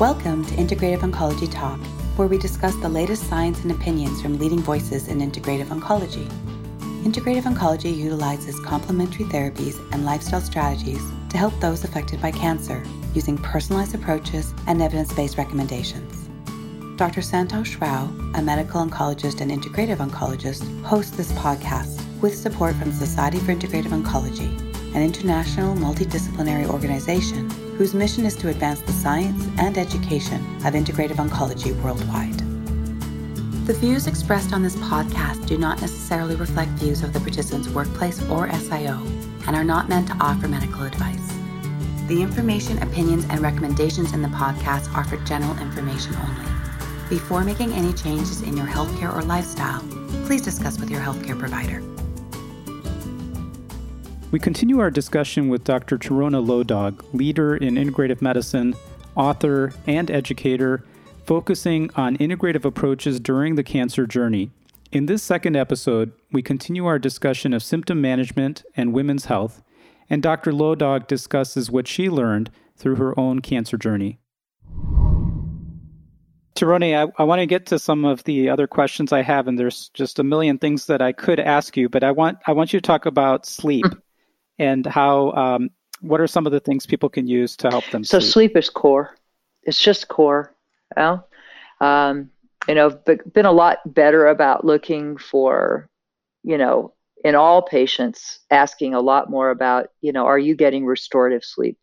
Welcome to Integrative Oncology Talk, where we discuss the latest science and opinions from leading voices in integrative oncology. Integrative oncology utilizes complementary therapies and lifestyle strategies to help those affected by cancer using personalized approaches and evidence based recommendations. Dr. Santosh Rao, a medical oncologist and integrative oncologist, hosts this podcast with support from Society for Integrative Oncology, an international multidisciplinary organization whose mission is to advance the science and education of integrative oncology worldwide. The views expressed on this podcast do not necessarily reflect views of the participant's workplace or SIO and are not meant to offer medical advice. The information, opinions, and recommendations in the podcast are for general information only. Before making any changes in your healthcare or lifestyle, please discuss with your healthcare provider. We continue our discussion with Dr. Tieraona Low Dog, leader in integrative medicine, author, and educator, focusing on integrative approaches during the cancer journey. In this second episode, we continue our discussion of symptom management and women's health, and Dr. Low Dog discusses what she learned through her own cancer journey. Tieraona, I, I want to get to some of the other questions I have, and there's just a million things that I could ask you, but I want I want you to talk about sleep and how um, what are some of the things people can use to help them so sleep? sleep is core. It's just core well um, you know I've been a lot better about looking for you know in all patients asking a lot more about you know are you getting restorative sleep?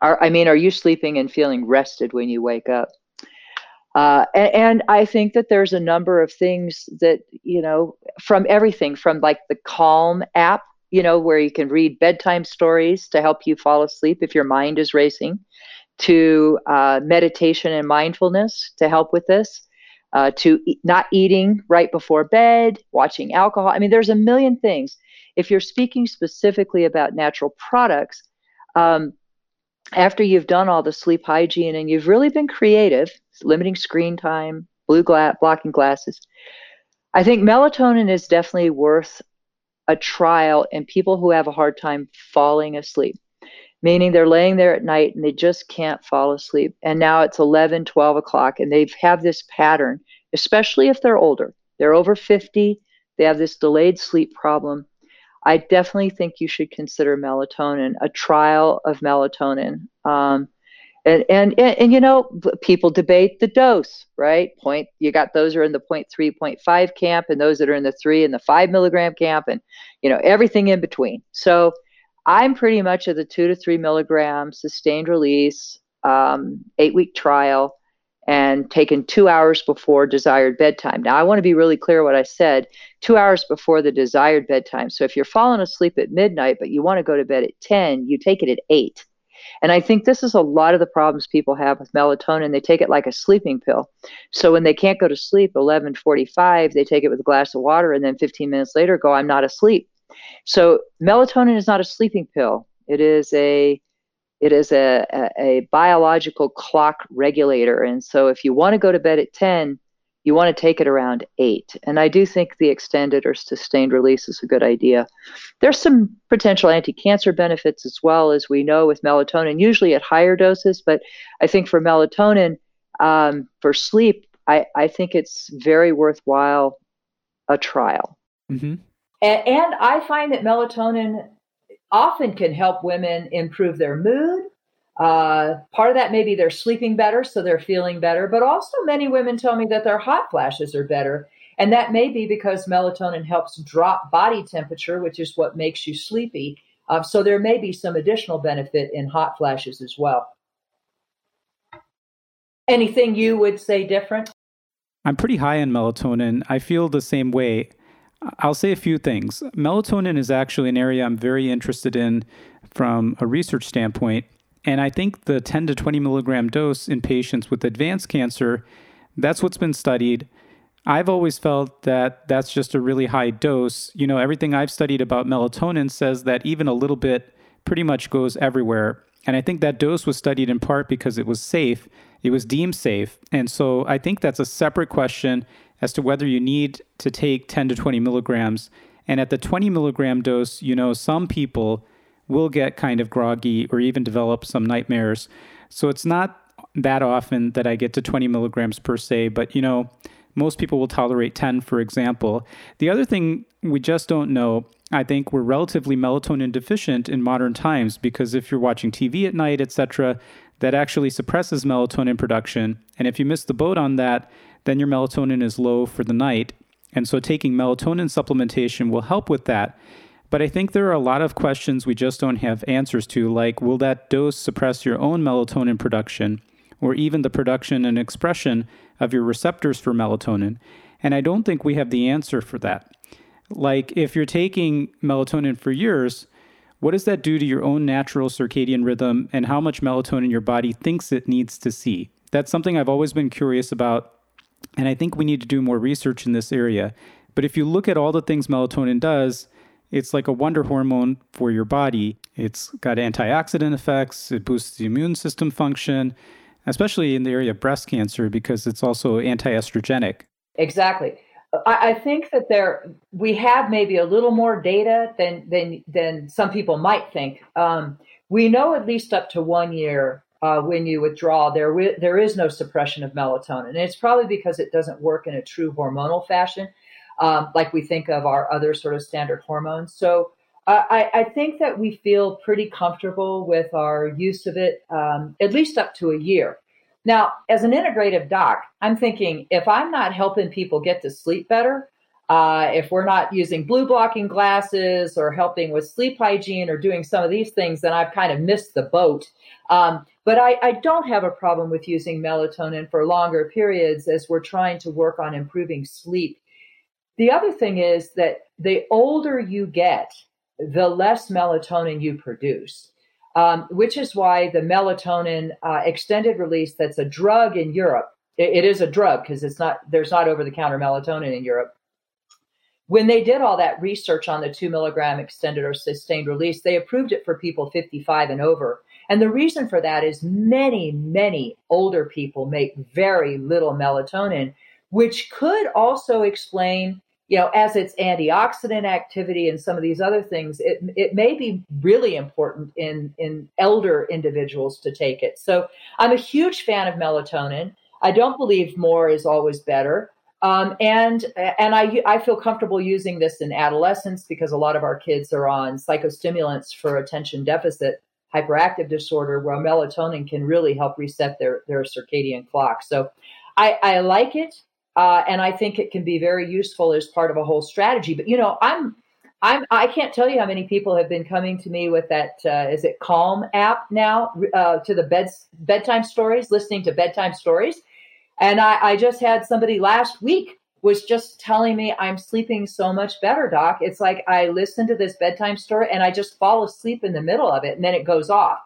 Are, i mean are you sleeping and feeling rested when you wake up? Uh, and, and, I think that there's a number of things that, you know, from everything from like the Calm app, you know, where you can read bedtime stories to help you fall asleep if your mind is racing, to uh, meditation and mindfulness to help with this, uh, to e- not eating right before bed, watching alcohol. I mean, there's a million things. If you're speaking specifically about natural products, um, after you've done all the sleep hygiene and you've really been creative, limiting screen time, blue gla- blocking glasses, I think melatonin is definitely worth a trial in people who have a hard time falling asleep meaning they're laying there at night and they just can't fall asleep. And now it's 11 12 o'clock and they have this pattern especially if they're older. They're over 50 they have this delayed sleep problem. I definitely think you should consider melatonin a trial of melatonin. Um, and, and and and you know people debate the dose right? Point you got those are in the 0. 0.3 0.5 camp and those that are in the 3 and the 5 milligram camp and you know everything in between. So i'm pretty much at the 2 to 3 milligram sustained release um, eight week trial and taken two hours before desired bedtime. Now i want to be really clear what i said two hours before the desired bedtime. So if you're falling asleep at midnight but you want to go to bed at 10 you take it at 8 and I think this is a lot of the problems people have with melatonin. They take it like a sleeping pill. So when they can't go to sleep 11:45, they take it with a glass of water and then 15 minutes later go I'm not asleep. So melatonin is not a sleeping pill. It is a it is a, a, a biological clock regulator. And so if you want to go to bed at 10, you want to take it around eight. And I do think the extended or sustained release is a good idea. There's some potential anti cancer benefits as well, as we know with melatonin, usually at higher doses. But I think for melatonin, um, for sleep, I, I think it's very worthwhile a trial. Mm-hmm. And, and I find that melatonin often can help women improve their mood uh, part of that maybe they're sleeping better, so they're feeling better, but also many women tell me that their hot flashes are better. And that may be because melatonin helps drop body temperature, which is what makes you sleepy. Uh, so there may be some additional benefit in hot flashes as well. Anything you would say different? I'm pretty high in melatonin. I feel the same way. I'll say a few things. Melatonin is actually an area I'm very interested in from a research standpoint. And I think the 10 to 20 milligram dose in patients with advanced cancer, that's what's been studied. I've always felt that that's just a really high dose. You know, everything I've studied about melatonin says that even a little bit pretty much goes everywhere. And I think that dose was studied in part because it was safe, it was deemed safe. And so I think that's a separate question as to whether you need to take 10 to 20 milligrams. And at the 20 milligram dose, you know, some people will get kind of groggy or even develop some nightmares. So it's not that often that I get to 20 milligrams per se, but you know, most people will tolerate 10, for example. The other thing we just don't know, I think we're relatively melatonin deficient in modern times because if you're watching TV at night, etc., that actually suppresses melatonin production. And if you miss the boat on that, then your melatonin is low for the night. And so taking melatonin supplementation will help with that. But I think there are a lot of questions we just don't have answers to, like will that dose suppress your own melatonin production, or even the production and expression of your receptors for melatonin? And I don't think we have the answer for that. Like, if you're taking melatonin for years, what does that do to your own natural circadian rhythm and how much melatonin your body thinks it needs to see? That's something I've always been curious about, and I think we need to do more research in this area. But if you look at all the things melatonin does, it's like a wonder hormone for your body. It's got antioxidant effects, it boosts the immune system function, especially in the area of breast cancer because it's also anti-estrogenic. Exactly. I, I think that there we have maybe a little more data than than than some people might think. Um, we know at least up to one year uh, when you withdraw, there there is no suppression of melatonin, and it's probably because it doesn't work in a true hormonal fashion um, like we think of our other sort of standard hormones. So uh, I, I, think that we feel pretty comfortable with our use of it, um, at least up to a year. Now, as an integrative doc, I'm thinking if I'm not helping people get to sleep better, uh, if we're not using blue blocking glasses or helping with sleep hygiene or doing some of these things, then I've kind of missed the boat. Um, but I, I, don't have a problem with using melatonin for longer periods as we're trying to work on improving sleep the other thing is that the older you get, the less melatonin you produce, um, which is why the melatonin uh, extended release that's a drug in Europe, it, it is a drug because it's not there's not over the counter melatonin in Europe. When they did all that research on the two milligram extended or sustained release, they approved it for people 55 and over. And the reason for that is many, many older people make very little melatonin which could also explain, you know, as its antioxidant activity and some of these other things, it, it may be really important in, in elder individuals to take it. So I'm a huge fan of melatonin. I don't believe more is always better. Um, and and I I feel comfortable using this in adolescence because a lot of our kids are on psychostimulants for attention deficit hyperactive disorder, where melatonin can really help reset their their circadian clock. So I, I like it. Uh, and I think it can be very useful as part of a whole strategy. But you know, I'm I'm I can't tell you how many people have been coming to me with that uh, is it Calm app now uh, to the bed bedtime stories, listening to bedtime stories, and I, I just had somebody last week was just telling me I'm sleeping so much better, doc. It's like I listen to this bedtime story and I just fall asleep in the middle of it and then it goes off.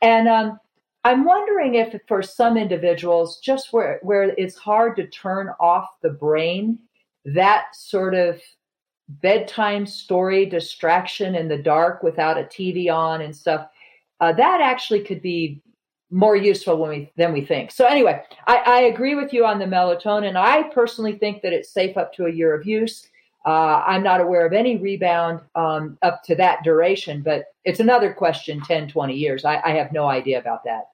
And um, I'm wondering if for some individuals, just where, where it's hard to turn off the brain, that sort of bedtime story distraction in the dark without a TV on and stuff, uh, that actually could be more useful when we, than we think. So anyway, I, I, agree with you on the melatonin. I personally think that it's safe up to a year of use. Uh, I'm not aware of any rebound um, up to that duration, but it's another question 10, 20 years. I, I have no idea about that.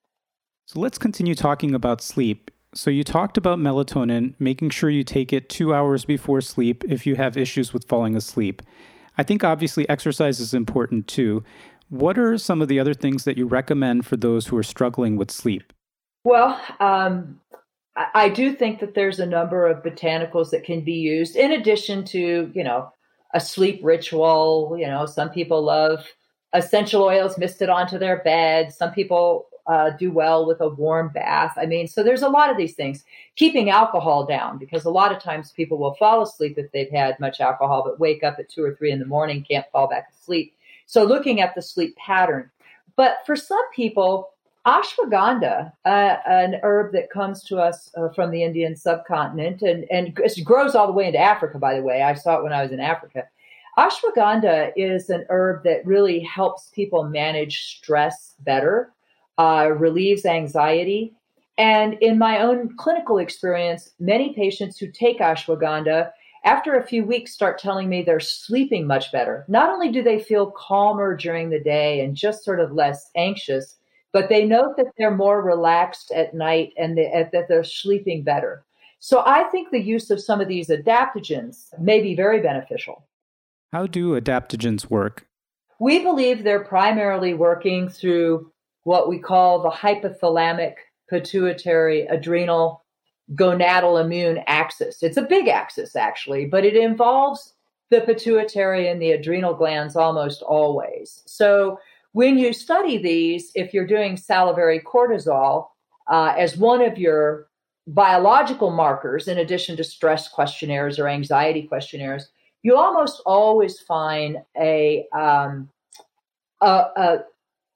So let's continue talking about sleep. So you talked about melatonin, making sure you take it two hours before sleep if you have issues with falling asleep. I think obviously exercise is important too. What are some of the other things that you recommend for those who are struggling with sleep? Well, um, I do think that there's a number of botanicals that can be used in addition to, you know, a sleep ritual. You know, some people love essential oils misted onto their bed. Some people uh, do well with a warm bath. I mean, so there's a lot of these things. Keeping alcohol down, because a lot of times people will fall asleep if they've had much alcohol, but wake up at two or three in the morning, can't fall back asleep. So looking at the sleep pattern. But for some people, ashwagandha, uh, an herb that comes to us uh, from the Indian subcontinent and, and it grows all the way into Africa, by the way. I saw it when I was in Africa. Ashwagandha is an herb that really helps people manage stress better uh, relieves anxiety. And in my own clinical experience, many patients who take ashwagandha, after a few weeks, start telling me they're sleeping much better. Not only do they feel calmer during the day and just sort of less anxious, but they note that they're more relaxed at night and they, that they're sleeping better. So I think the use of some of these adaptogens may be very beneficial. How do adaptogens work? We believe they're primarily working through what we call the hypothalamic pituitary adrenal gonadal immune axis. It's a big axis, actually, but it involves the pituitary and the adrenal glands almost always. So when you study these, if you're doing salivary cortisol uh, as one of your biological markers, in addition to stress questionnaires or anxiety questionnaires, you almost always find a, um, a, a,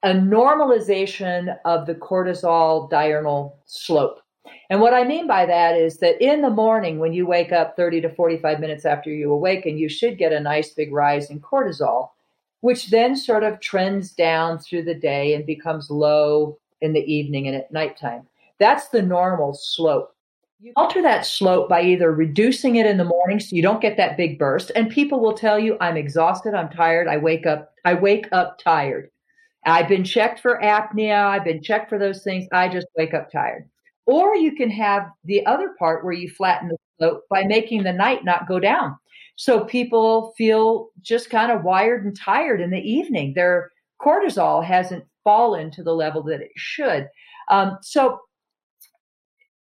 a normalization of the cortisol diurnal slope. And what I mean by that is that in the morning, when you wake up 30 to 45 minutes after you awaken, you should get a nice big rise in cortisol, which then sort of trends down through the day and becomes low in the evening and at nighttime. That's the normal slope. You alter that slope by either reducing it in the morning so you don't get that big burst and people will tell you I'm exhausted, I'm tired, I wake up I wake up tired. I've been checked for apnea, I've been checked for those things, I just wake up tired. Or you can have the other part where you flatten the slope by making the night not go down. So people feel just kind of wired and tired in the evening. Their cortisol hasn't fallen to the level that it should. Um, so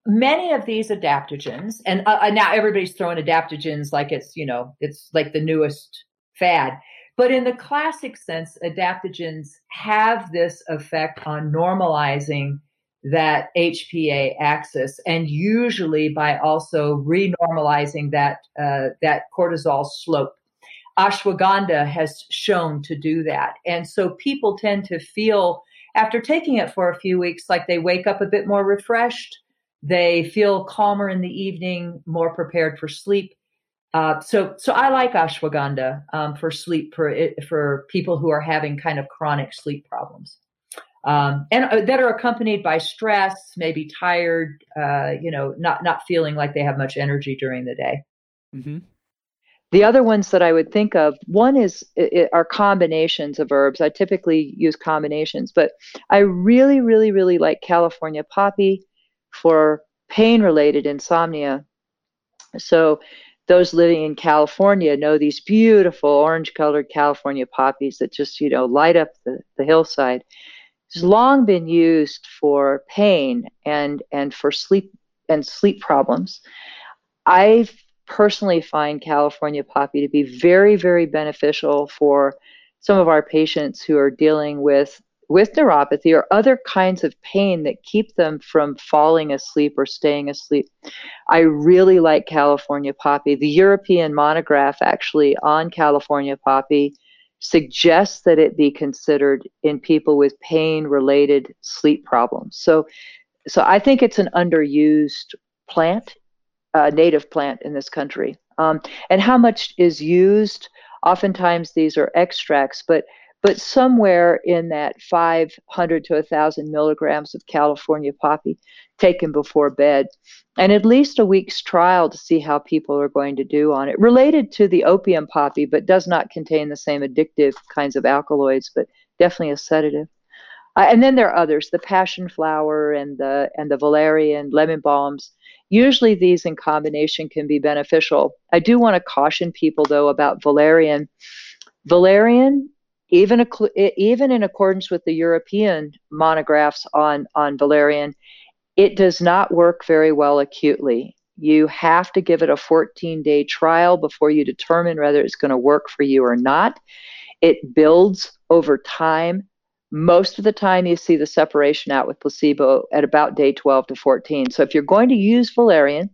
many of these adaptogens, and uh, now everybody's throwing adaptogens like it's, you know, it's like the newest fad. But in the classic sense, adaptogens have this effect on normalizing that HPA axis, and usually by also renormalizing that uh, that cortisol slope. Ashwagandha has shown to do that, and so people tend to feel after taking it for a few weeks like they wake up a bit more refreshed they feel calmer in the evening, more prepared for sleep. Uh, so, so I like ashwagandha um, for sleep for it, for people who are having kind of chronic sleep problems, um, and uh, that are accompanied by stress, maybe tired, uh, you know, not not feeling like they have much energy during the day. Mm-hmm. The other ones that I would think of, one is it, are combinations of herbs. I typically use combinations, but I really, really, really like California poppy for pain related insomnia. So, those living in California know these beautiful orange colored California poppies that just, you know, light up the, the hillside. It's mm. long been used for pain and, and for sleep and sleep problems. I personally find California poppy to be very, very beneficial for some of our patients who are dealing with with neuropathy or other kinds of pain that keep them from falling asleep or staying asleep. I really like California poppy. The European monograph actually on California poppy suggests that it be considered in people with pain related sleep problems. So so I think it's an underused plant, uh, native plant in this country. Um, and how much is used? Oftentimes these are extracts, but but somewhere in that 500 to 1,000 milligrams of California poppy taken before bed, and at least a week's trial to see how people are going to do on it. Related to the opium poppy, but does not contain the same addictive kinds of alkaloids, but definitely a sedative. Uh, and then there are others, the passion flower and the and the valerian, lemon balms. Usually these in combination can be beneficial. I do want to caution people though about valerian. Valerian even even in accordance with the European monographs on on valerian, it does not work very well acutely. You have to give it a 14 day trial before you determine whether it's going to work for you or not. It builds over time. Most of the time, you see the separation out with placebo at about day 12 to 14. So, if you're going to use valerian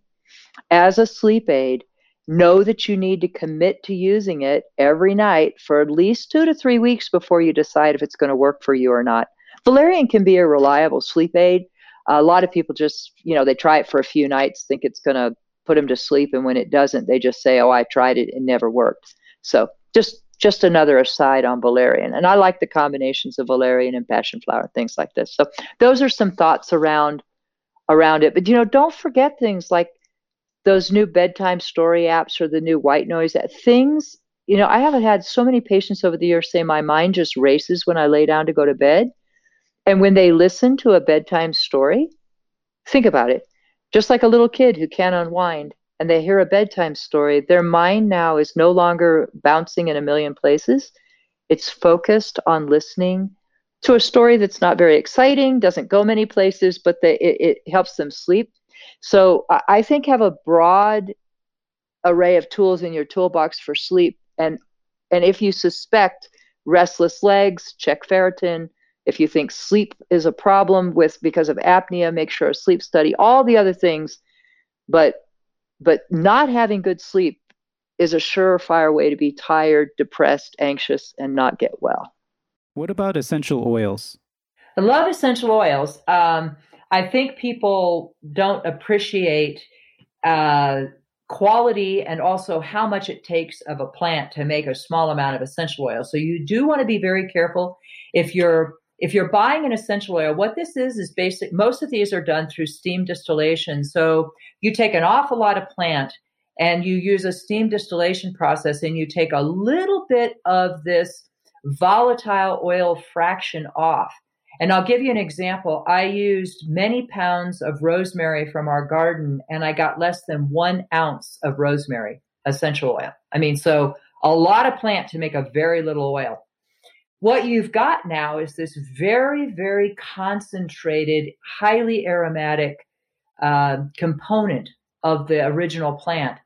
as a sleep aid, know that you need to commit to using it every night for at least two to three weeks before you decide if it's going to work for you or not. Valerian can be a reliable sleep aid. A lot of people just, you know, they try it for a few nights, think it's going to put them to sleep, and when it doesn't, they just say, "Oh, I tried it, it never worked." So just just another aside on valerian, and I like the combinations of valerian and passion flower, and things like this. So those are some thoughts around around it. But you know, don't forget things like those new bedtime story apps or the new white noise things you know i haven't had so many patients over the years say my mind just races when i lay down to go to bed And when they listen to a bedtime story, think about it. Just like a little kid who can't unwind and they hear a bedtime story, their mind now is no longer bouncing in a million places. It's focused on listening to a story that's not very exciting, doesn't go many places, but they, it, it helps them sleep. So I think have a broad array of tools in your toolbox for sleep. And and if you suspect restless legs, check ferritin. If you think sleep is a problem with because of apnea, make sure a sleep study, all the other things. But but not having good sleep is a surefire way to be tired, depressed, anxious, and not get well. What about essential oils? I love essential oils. Um, I think people don't appreciate uh, quality and also how much it takes of a plant to make a small amount of essential oil. So you do want to be very careful if you're if you're buying an essential oil, what this is is basic. Most of these are done through steam distillation. So you take an awful lot of plant and you use a steam distillation process and you take a little bit of this volatile oil fraction off. And I'll give you an example. I used many pounds of rosemary from our garden and I got less than one ounce of rosemary essential oil. I mean, so a lot of plant to make a very little oil. What you've got now is this very, very concentrated, highly aromatic uh, component of the original plant,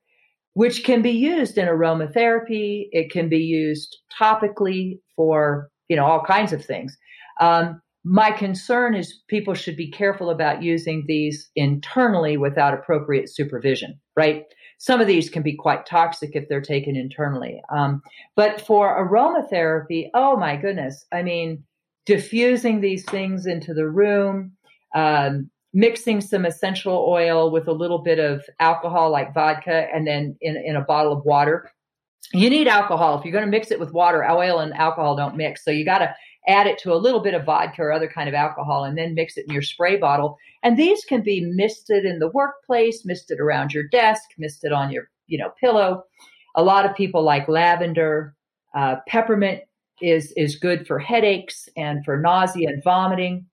which can be used in aromatherapy. It can be used topically for you know all kinds of things. Um, my concern is people should be careful about using these internally without appropriate supervision, right? Some of these can be quite toxic if they're taken internally. Um, but for aromatherapy, oh my goodness, I mean, diffusing these things into the room, um, mixing some essential oil with a little bit of alcohol like vodka, and then in, in a bottle of water. You need alcohol. If you're going to mix it with water, oil and alcohol don't mix. So you got to add it to a little bit of vodka or other kind of alcohol, and then mix it in your spray bottle. And these can be misted in the workplace, misted around your desk, misted on your you know pillow. A lot of people like lavender. Uh, peppermint is is good for headaches and for nausea and vomiting.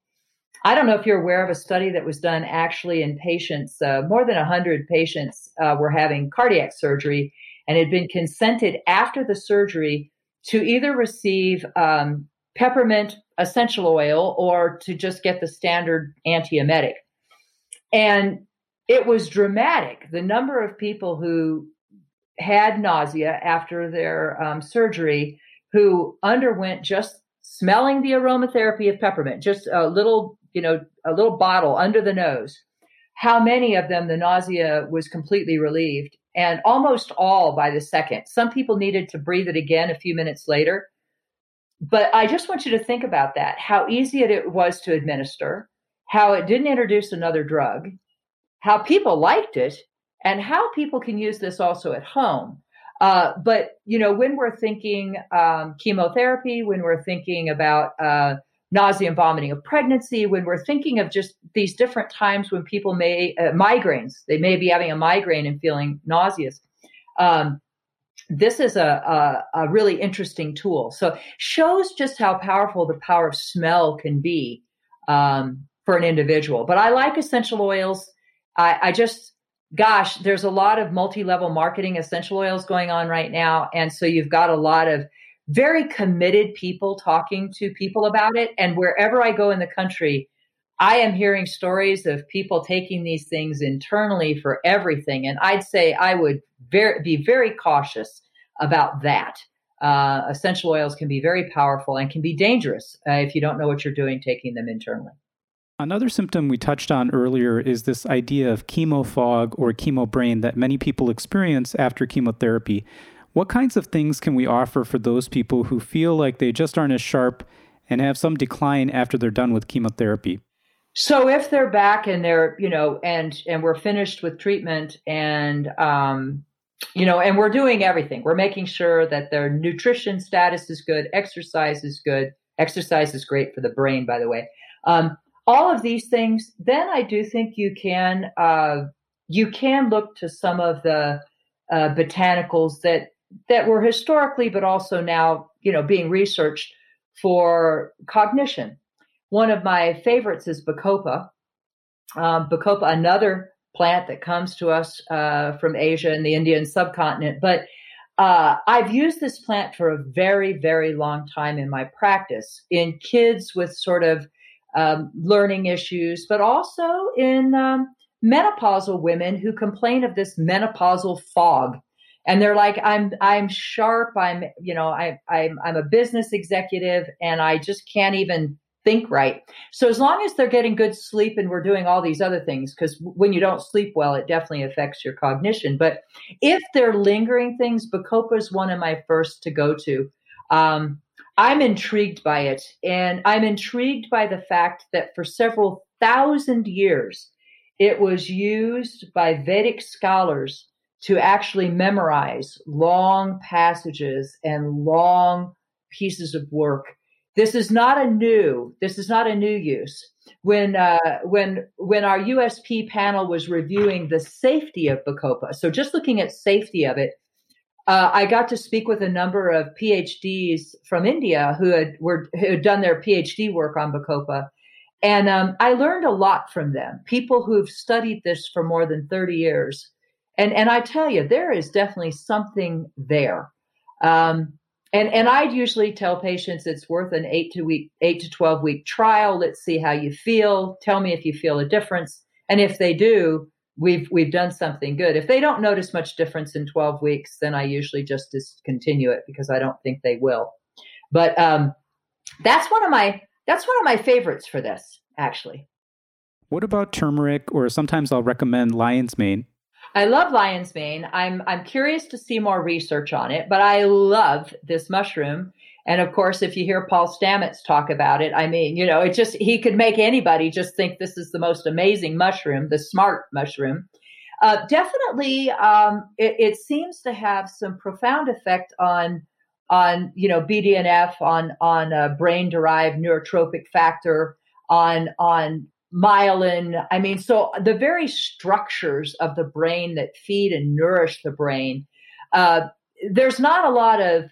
I don't know if you're aware of a study that was done actually in patients. Uh, more than 100 patients uh, were having cardiac surgery and had been consented after the surgery to either receive um, peppermint essential oil or to just get the standard antiemetic. And it was dramatic. The number of people who had nausea after their um, surgery who underwent just smelling the aromatherapy of peppermint, just a little, you know, a little bottle under the nose. How many of them the nausea was completely relieved? And almost all by the second. Some people needed to breathe it again a few minutes later but I just want you to think about that how easy it was to administer, how it didn't introduce another drug, how people liked it, and how people can use this also at home. Uh, but you know, when we're thinking um, chemotherapy, when we're thinking about uh, nausea and vomiting of pregnancy, when we're thinking of just these different times when people may uh, migraines, they may be having a migraine and feeling nauseous. Um, this is a, a, a, really interesting tool. So shows just how powerful the power of smell can be um, for an individual. But I like essential oils. I, I just, gosh, there's a lot of multi-level marketing essential oils going on right now, and so you've got a lot of very committed people talking to people about it. And wherever I go in the country, I am hearing stories of people taking these things internally for everything. And I'd say I would very, be very cautious about that. Uh, essential oils can be very powerful and can be dangerous uh, if you don't know what you're doing taking them internally. Another symptom we touched on earlier is this idea of chemo fog or chemo brain that many people experience after chemotherapy. What kinds of things can we offer for those people who feel like they just aren't as sharp and have some decline after they're done with chemotherapy? So if they're back and they're, you know, and and we're finished with treatment and um, you know, and we're doing everything. We're making sure that their nutrition status is good, exercise is good. Exercise is great for the brain, by the way. Um, all of these things, then I do think you can uh, you can look to some of the uh, botanicals that that were historically, but also now, you know, being researched for cognition one of my favorites is Bacopa. Um, Bacopa, another plant that comes to us uh, from Asia and the Indian subcontinent. But uh, I've used this plant for a very, very long time in my practice in kids with sort of um, learning issues, but also in um, menopausal women who complain of this menopausal fog. And they're like, I'm, I'm sharp. I'm, you know, I, I'm, I'm a business executive and I just can't even think right. So as long as they're getting good sleep and we're doing all these other things, because when you don't sleep well, it definitely affects your cognition. But if they're lingering things, Bacopa is one of my first to go to. Um, I'm intrigued by it, and I'm intrigued by the fact that for several thousand years, it was used by Vedic scholars to actually memorize long passages and long pieces of work this is not a new. This is not a new use. When uh, when when our USP panel was reviewing the safety of Bacopa, so just looking at safety of it, uh, I got to speak with a number of PhDs from India who had were who had done their PhD work on Bacopa, and um, I learned a lot from them. People who've studied this for more than thirty years, and and I tell you, there is definitely something there. Um, and and I'd usually tell patients it's worth an eight to week eight to twelve week trial. Let's see how you feel. Tell me if you feel a difference, and if they do, we've we've done something good. If they don't notice much difference in twelve weeks, then I usually just discontinue it because I don't think they will. But um, that's one of my that's one of my favorites for this actually. What about turmeric, or sometimes I'll recommend lion's mane? I love lion's mane. I'm I'm curious to see more research on it, but I love this mushroom. And of course, if you hear Paul Stamets talk about it, I mean, you know, it just he could make anybody just think this is the most amazing mushroom, the smart mushroom. Uh, definitely, um, it, it seems to have some profound effect on on you know BDNF, on on uh, brain derived neurotrophic factor, on on myelin. I mean, so the very structures of the brain that feed and nourish the brain. Uh, there's not a lot of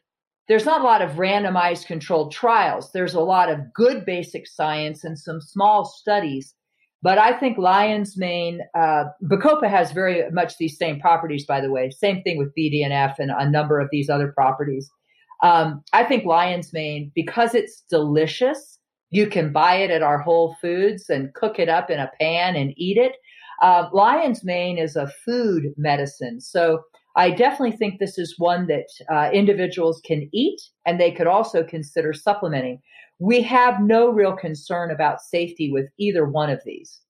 there's not a lot of randomized controlled trials. There's a lot of good basic science and some small studies. But I think lion's mane, uh, Bacopa has very much these same properties, by the way. Same thing with BDNF and a number of these other properties. Um, I think lion's mane, because it's delicious, you can buy it at our Whole Foods and cook it up in a pan and eat it. Uh, lion's mane is a food medicine. So I definitely think this is one that uh, individuals can eat and they could also consider supplementing. We have no real concern about safety with either one of these.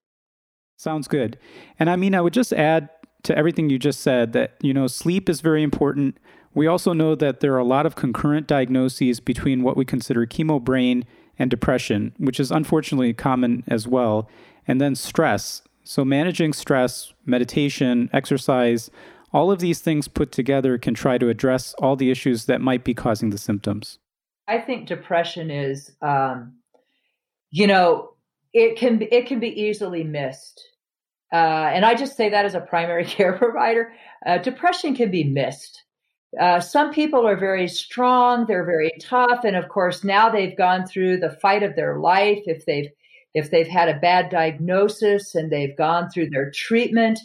Sounds good. And I mean, I would just add to everything you just said that, you know, sleep is very important. We also know that there are a lot of concurrent diagnoses between what we consider chemo brain and depression, which is unfortunately common as well, and then stress. So, managing stress, meditation, exercise, all of these things put together can try to address all the issues that might be causing the symptoms. I think depression is, um, you know, it can it can be easily missed, uh, and I just say that as a primary care provider. Uh, depression can be missed. Uh, some people are very strong, they're very tough, and of course now they've gone through the fight of their life. If they've if they've had a bad diagnosis and they've gone through their treatment,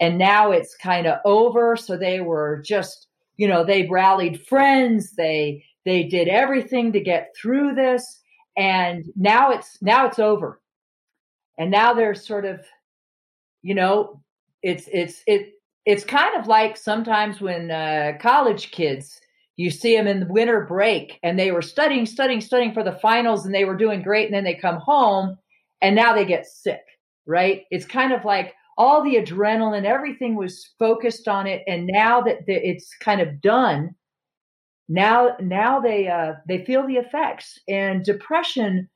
and now it's kind of over, so they were just you know they rallied friends, they they did everything to get through this, and now it's now it's over, and now they're sort of you know it's it's it it's kind of like sometimes when uh, college kids you see them in the winter break and they were studying studying studying for the finals and they were doing great and then they come home and now they get sick right? It's kind of like all the adrenaline everything was focused on it and now that it's kind of done now now they uh, they feel the effects and depression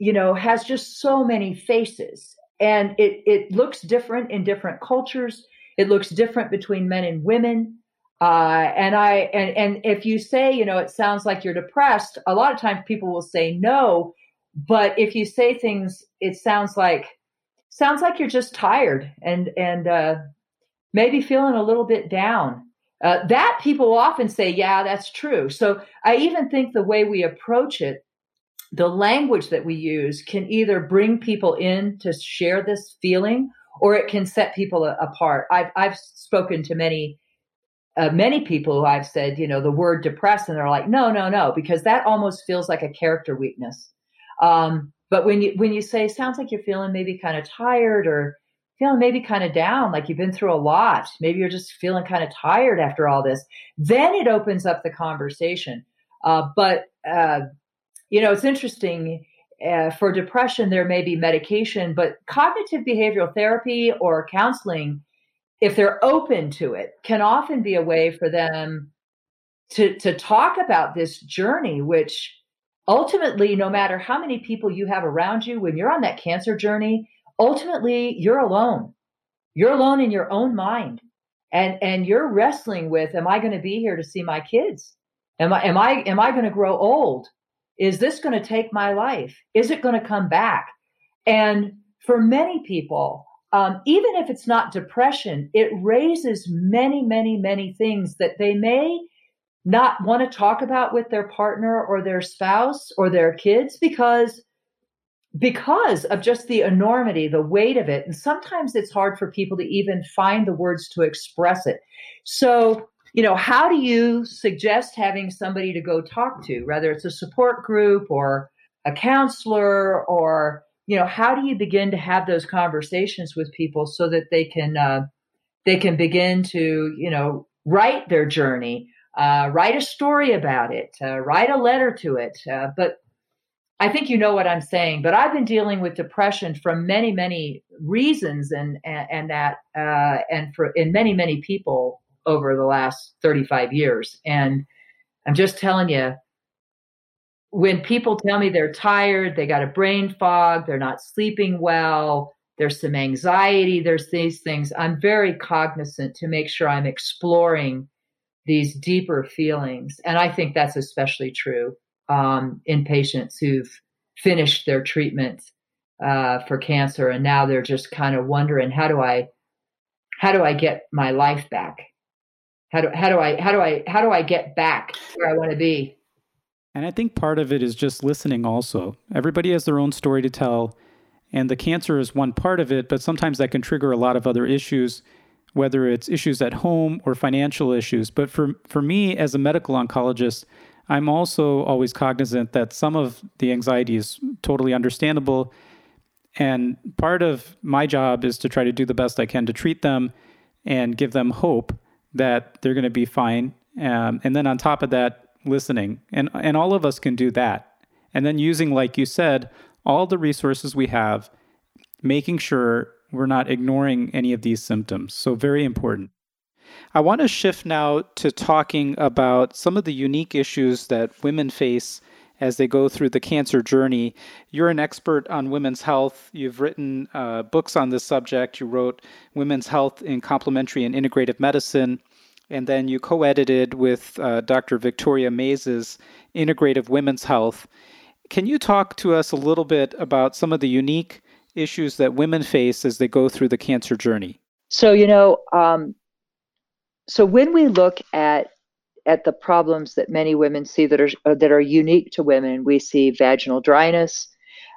you know has just so many faces and it it looks different in different cultures it looks different between men and women. Uh, and I and and if you say, you know, it sounds like you're depressed, a lot of times people will say no. But if you say things, it sounds like sounds like you're just tired and and uh, maybe feeling a little bit down. Uh, that people often say, yeah, that's true. So I even think the way we approach it the language that we use can either bring people in to share this feeling or it can set people apart. I've, I've spoken to many, uh, many people who I've said, you know, the word depressed, and they're like, no, no, no, because that almost feels like a character weakness. Um, but when you when you say sounds like you're feeling maybe kind of tired or feeling maybe kind of down, like you've been through a lot, maybe you're just feeling kind of tired after all this, then it opens up the conversation. Uh, but uh, you know, it's interesting. Uh, for depression, there may be medication, but cognitive behavioral therapy or counseling, if they're open to it, can often be a way for them to to talk about this journey, which ultimately, no matter how many people you have around you, when you're on that cancer journey, ultimately you're alone. You're alone in your own mind. And and you're wrestling with, am I going to be here to see my kids? Am I am I am I going to grow old? Is this going to take my life? Is it going to come back? And for many people, um, even if it's not depression, it raises many, many, many things that they may not want to talk about with their partner or their spouse or their kids because because of just the enormity the weight of it and sometimes it's hard for people to even find the words to express it so you know how do you suggest having somebody to go talk to whether it's a support group or a counselor or you know how do you begin to have those conversations with people so that they can uh, they can begin to you know write their journey uh, write a story about it, uh, write a letter to it. Uh, but I think you know what I'm saying. But I've been dealing with depression from many, many reasons, and and, and that uh, and for in many, many people over the last 35 years. And I'm just telling you, when people tell me they're tired, they got a brain fog, they're not sleeping well, there's some anxiety, there's these things. I'm very cognizant to make sure I'm exploring these deeper feelings. And I think that's especially true um, in patients who've finished their treatment uh, for cancer and now they're just kind of wondering how do I how do I get my life back? How do how do I how do I how do I get back where I want to be? And I think part of it is just listening also. Everybody has their own story to tell and the cancer is one part of it, but sometimes that can trigger a lot of other issues whether it's issues at home or financial issues. But for, for me, as a medical oncologist, I'm also always cognizant that some of the anxiety is totally understandable. And part of my job is to try to do the best I can to treat them and give them hope that they're going to be fine. Um, and then on top of that, listening. And, and all of us can do that. And then using, like you said, all the resources we have, making sure we're not ignoring any of these symptoms. So, very important. I want to shift now to talking about some of the unique issues that women face as they go through the cancer journey. You're an expert on women's health. You've written uh, books on this subject. You wrote Women's Health in Complementary and Integrative Medicine. And then you co edited with uh, Dr. Victoria Maizes Integrative Women's Health. Can you talk to us a little bit about some of the unique issues that women face as they go through the cancer journey? So, you know, um, so when we look at at the problems that many women see that are uh, that are unique to women, we see vaginal dryness,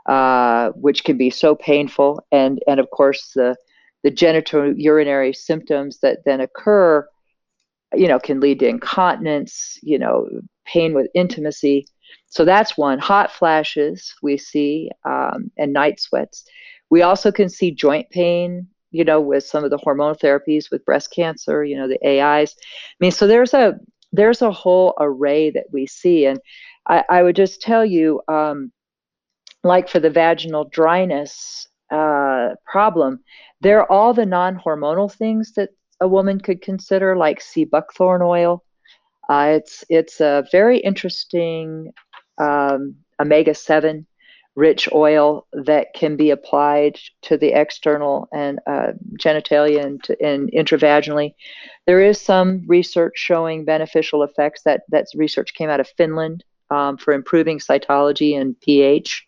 uh, which can be so painful, and and of course the the genital urinary symptoms that then occur, you know, can lead to incontinence, you know, pain with intimacy. So that's one. Hot flashes we see, um, and night sweats. We also can see joint pain, you know, with some of the hormonal therapies with breast cancer, you know, the AIs. I mean, so there's a there's a whole array that we see, and I, I would just tell you, um, like for the vaginal dryness uh, problem, there are all the non-hormonal things that a woman could consider, like sea buckthorn oil. Uh, it's it's a very interesting um, omega seven rich oil that can be applied to the external and uh, genitalia and, and intravaginally. There is some research showing beneficial effects. That that research came out of Finland um, for improving cytology and pH.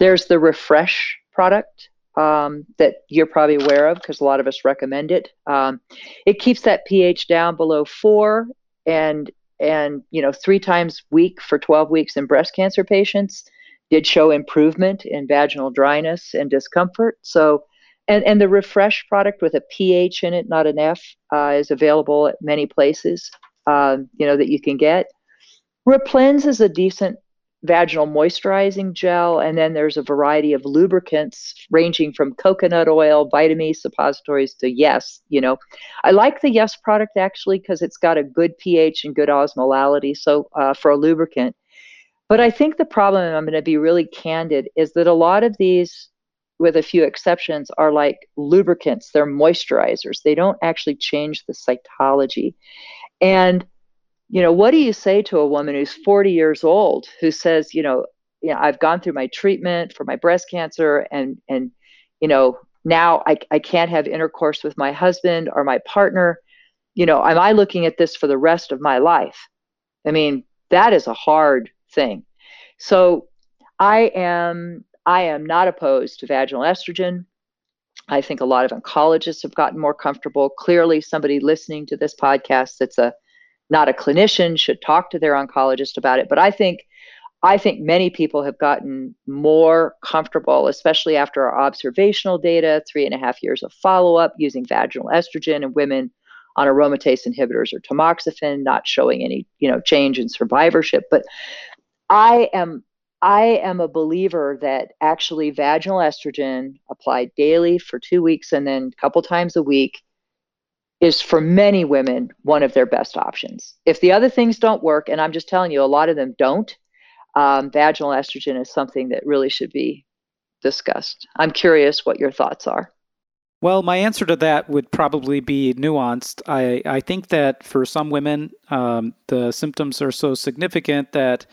There's the RepHresh product um, that you're probably aware of because a lot of us recommend it. Um, it keeps that pH down below four and and you know three times week for 12 weeks in breast cancer patients did show improvement in vaginal dryness and discomfort. So, and, and the RepHresh product with a pH in it, not an F, uh, is available at many places, uh, you know, that you can get. Replens is a decent vaginal moisturizing gel, and then there's a variety of lubricants ranging from coconut oil, vitamin suppositories to Yes. You know, I like the Yes product actually because it's got a good pH and good osmolality. So uh, for a lubricant, but I think the problem, and I'm going to be really candid, is that a lot of these, with a few exceptions, are like lubricants. They're moisturizers. They don't actually change the cytology. And you know, what do you say to a woman who's 40 years old who says, you know, you know, I've gone through my treatment for my breast cancer and and you know, now I, I can't have intercourse with my husband or my partner. You know, am I looking at this for the rest of my life? I mean, that is a hard thing. So I am I am not opposed to vaginal estrogen. I think a lot of oncologists have gotten more comfortable. Clearly, somebody listening to this podcast that's a not a clinician should talk to their oncologist about it. But I think I think many people have gotten more comfortable, especially after our observational data, three and a half years of follow up using vaginal estrogen in women on aromatase inhibitors or tamoxifen, not showing any you know change in survivorship. But I am I am a believer that actually vaginal estrogen applied daily for two weeks and then a couple times a week is for many women one of their best options. If the other things don't work, and I'm just telling you, a lot of them don't, um, vaginal estrogen is something that really should be discussed. I'm curious what your thoughts are. Well, my answer to that would probably be nuanced. I, I think that for some women, um, the symptoms are so significant that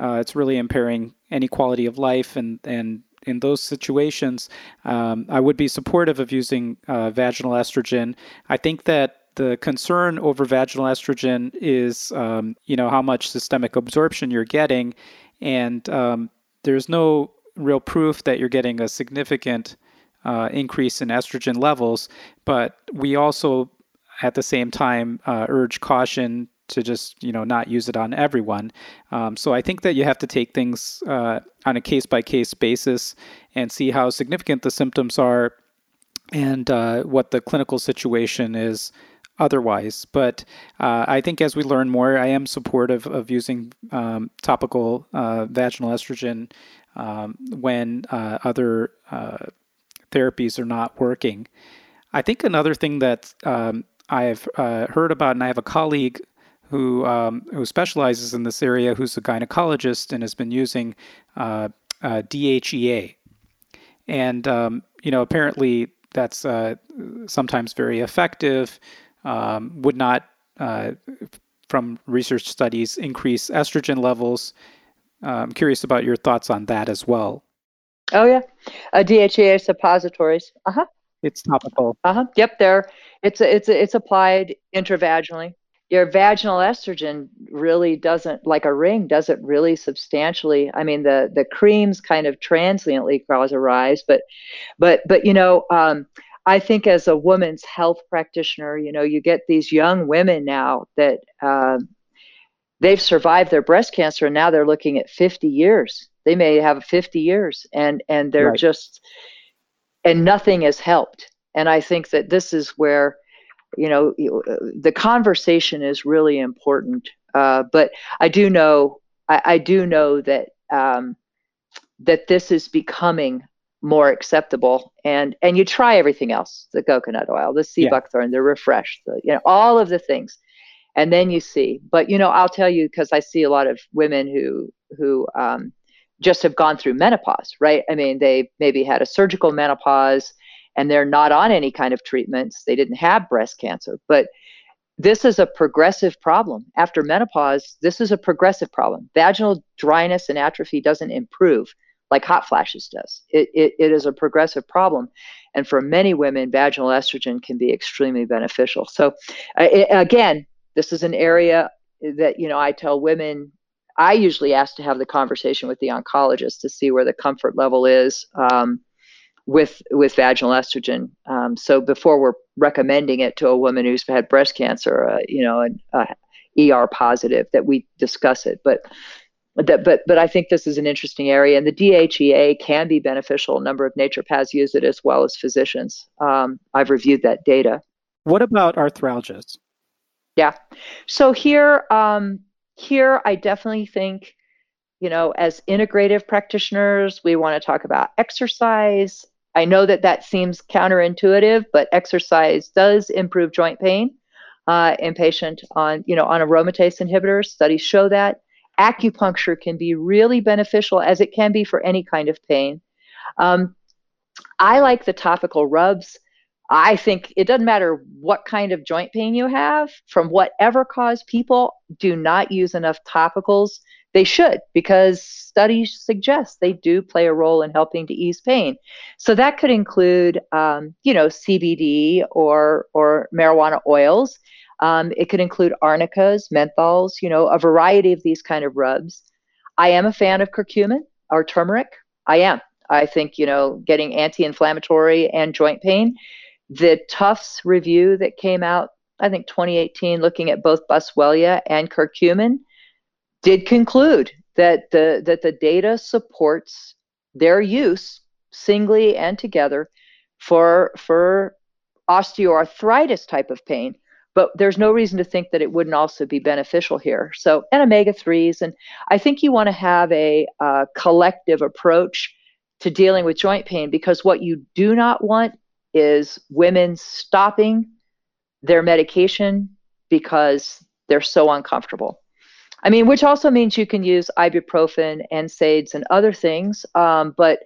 uh, it's really impairing any quality of life, and and in those situations, um, I would be supportive of using uh, vaginal estrogen. I think that the concern over vaginal estrogen is, um, you know, how much systemic absorption you're getting, and um, there's no real proof that you're getting a significant uh, increase in estrogen levels. But we also, at the same time, uh, urge caution to just you know not use it on everyone. Um, so I think that you have to take things uh, on a case by case basis and see how significant the symptoms are and uh, what the clinical situation is otherwise. But uh, I think as we learn more, I am supportive of using um, topical uh, vaginal estrogen um, when uh, other uh, therapies are not working. I think another thing that um, I've heard about, and I have a colleague who um, who specializes in this area, who's a gynecologist and has been using uh, uh, DHEA, and um, you know apparently that's uh, sometimes very effective. Um, would not, uh, from research studies, increase estrogen levels. I'm curious about your thoughts on that as well. Oh yeah, uh, DHEA suppositories. Uh huh. It's topical. Uh huh. Yep. There. It's a, it's a, it's applied intravaginally your vaginal estrogen really doesn't like a ring doesn't really substantially i mean the the creams kind of transiently cause a rise but but but you know um, i think as a woman's health practitioner you know you get these young women now that um, they've survived their breast cancer and now they're looking at 50 years they may have 50 years and and they're right. just and nothing has helped and i think that this is where you know the conversation is really important uh, but i do know I, I do know that um, that this is becoming more acceptable and and you try everything else the coconut oil the sea yeah. buckthorn the RepHresh the you know all of the things and then you see but you know i'll tell you because i see a lot of women who who um, just have gone through menopause right i mean they maybe had a surgical menopause and they're not on any kind of treatments. They didn't have breast cancer, but this is a progressive problem. After menopause, this is a progressive problem. Vaginal dryness and atrophy doesn't improve like hot flashes does. It, it, it is a progressive problem. And for many women, vaginal estrogen can be extremely beneficial. So, uh, it, again, this is an area that, you know, I tell women, I usually ask to have the conversation with the oncologist to see where the comfort level is. Um, with with vaginal estrogen. Um, so before we're recommending it to a woman who's had breast cancer, uh, you know, an uh, ER positive, that we discuss it. But that, but but I think this is an interesting area, and the DHEA can be beneficial. A number of naturopaths use it as well as physicians. Um, I've reviewed that data. What about arthralgias? Yeah, so here, um, here I definitely think, you know, as integrative practitioners, we want to talk about exercise. I know that that seems counterintuitive, but exercise does improve joint pain uh, in patient on, you know, on aromatase inhibitors. Studies show that acupuncture can be really beneficial as it can be for any kind of pain. Um, I like the topical rubs. I think it doesn't matter what kind of joint pain you have, from whatever cause, people do not use enough topicals. They should, because studies suggest they do play a role in helping to ease pain. So that could include, um, you know, CBD or or marijuana oils. Um, it could include arnicas, menthols, you know, a variety of these kind of rubs. I am a fan of curcumin or turmeric. I am. I think, you know, getting anti inflammatory and joint pain. The Tufts review that came out, I think 2018, looking at both Boswellia and curcumin, did conclude that the, that the data supports their use singly and together for, for osteoarthritis type of pain but there's no reason to think that it wouldn't also be beneficial here. So, and omega 3s. And I think you want to have a uh, collective approach to dealing with joint pain because what you do not want is women stopping their medication because they're so uncomfortable. I mean, which also means you can use ibuprofen, NSAIDs, and other things. Um, but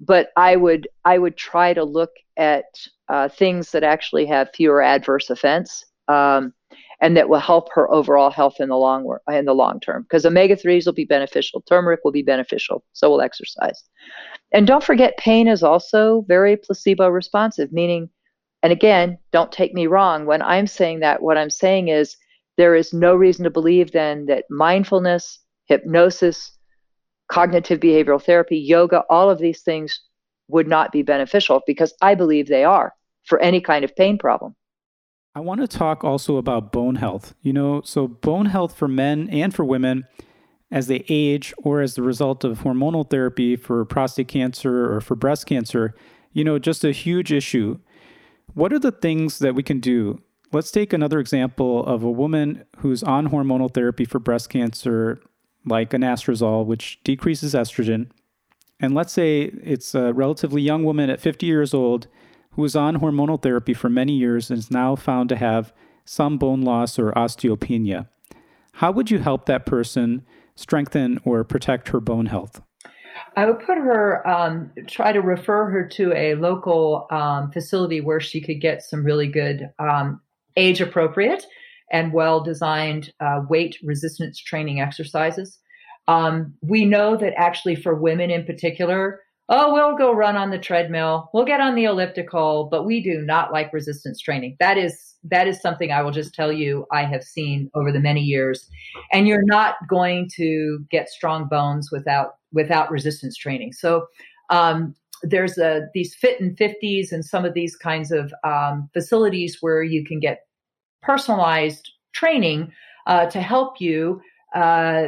but I would I would try to look at uh, things that actually have fewer adverse events um, and that will help her overall health in the long in the long term. Because omega threes will be beneficial, turmeric will be beneficial, so will exercise. And don't forget, pain is also very placebo responsive, meaning, and again, don't take me wrong when I'm saying that. What I'm saying is there is no reason to believe then that mindfulness, hypnosis, cognitive behavioral therapy, yoga, all of these things would not be beneficial because I believe they are for any kind of pain problem. I want to talk also about bone health. You know, so bone health for men and for women as they age or as the result of hormonal therapy for prostate cancer or for breast cancer, you know, just a huge issue. What are the things that we can do? Let's take another example of a woman who's on hormonal therapy for breast cancer, like anastrozole, which decreases estrogen. And let's say it's a relatively young woman at 50 years old who was on hormonal therapy for many years and is now found to have some bone loss or osteopenia. How would you help that person strengthen or protect her bone health? I would put her, um, try to refer her to a local um, facility where she could get some really good um, age appropriate and well designed uh, weight resistance training exercises. Um, we know that actually for women in particular, oh, we'll go run on the treadmill, we'll get on the elliptical, but we do not like resistance training. That is that is something I will just tell you I have seen over the many years. And you're not going to get strong bones without without resistance training. So um, there's a, these fit and 50s and some of these kinds of um, facilities where you can get personalized training uh, to help you uh,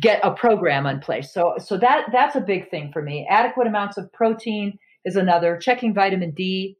get a program in place. So so that that's a big thing for me. Adequate amounts of protein is another. Checking vitamin D.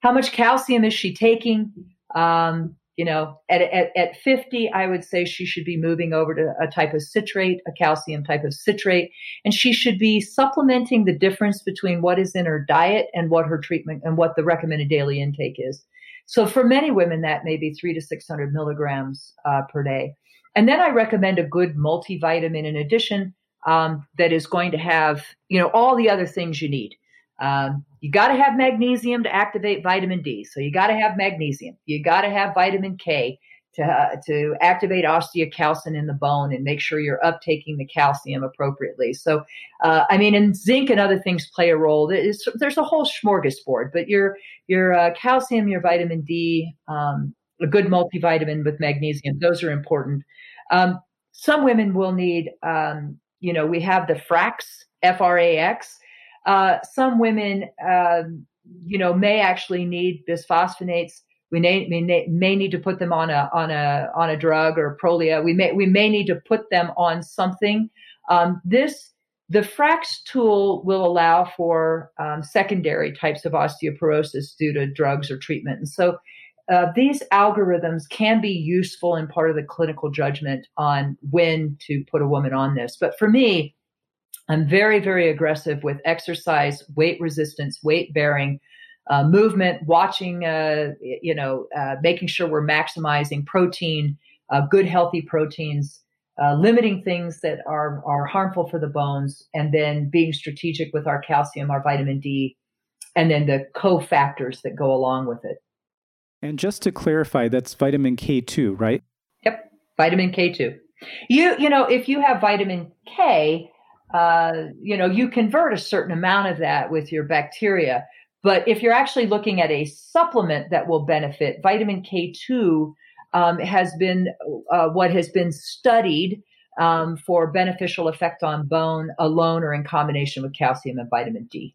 How much calcium is she taking? Um, you know, at, at, at 50, I would say she should be moving over to a type of citrate, a calcium type of citrate, and she should be supplementing the difference between what is in her diet and what her treatment and what the recommended daily intake is. So for many women, that may be three to 600 milligrams uh, per day. And then I recommend a good multivitamin in addition um, that is going to have, you know, all the other things you need. Um, you got to have magnesium to activate vitamin D. So you got to have magnesium. You got to have vitamin K to, uh, to activate osteocalcin in the bone and make sure you're uptaking the calcium appropriately. So, uh, I mean, and zinc and other things play a role. There's, a whole smorgasbord, but your your uh, calcium, your vitamin D, um, a good multivitamin with magnesium, those are important. Um, some women will need, um, you know, we have the FRAX, F R A X. Uh, some women, uh, you know, may actually need bisphosphonates We may, may, may need to put them on a on a on a drug or Prolia. We may we may need to put them on something. Um, this the Frax tool will allow for um, secondary types of osteoporosis due to drugs or treatment, and so uh, these algorithms can be useful in part of the clinical judgment on when to put a woman on this. But for me, I'm very, very aggressive with exercise, weight resistance, weight bearing, uh, movement, watching, uh, you know, uh, making sure we're maximizing protein, uh, good, healthy proteins, uh, limiting things that are, are harmful for the bones, and then being strategic with our calcium, our vitamin D, and then the cofactors that go along with it. And just to clarify, that's vitamin K2, right? Yep, vitamin K2. You, you know, if you have vitamin K, uh, you know, you convert a certain amount of that with your bacteria. But if you're actually looking at a supplement that will benefit, vitamin K2 um, has been uh, what has been studied um, for beneficial effect on bone alone or in combination with calcium and vitamin D.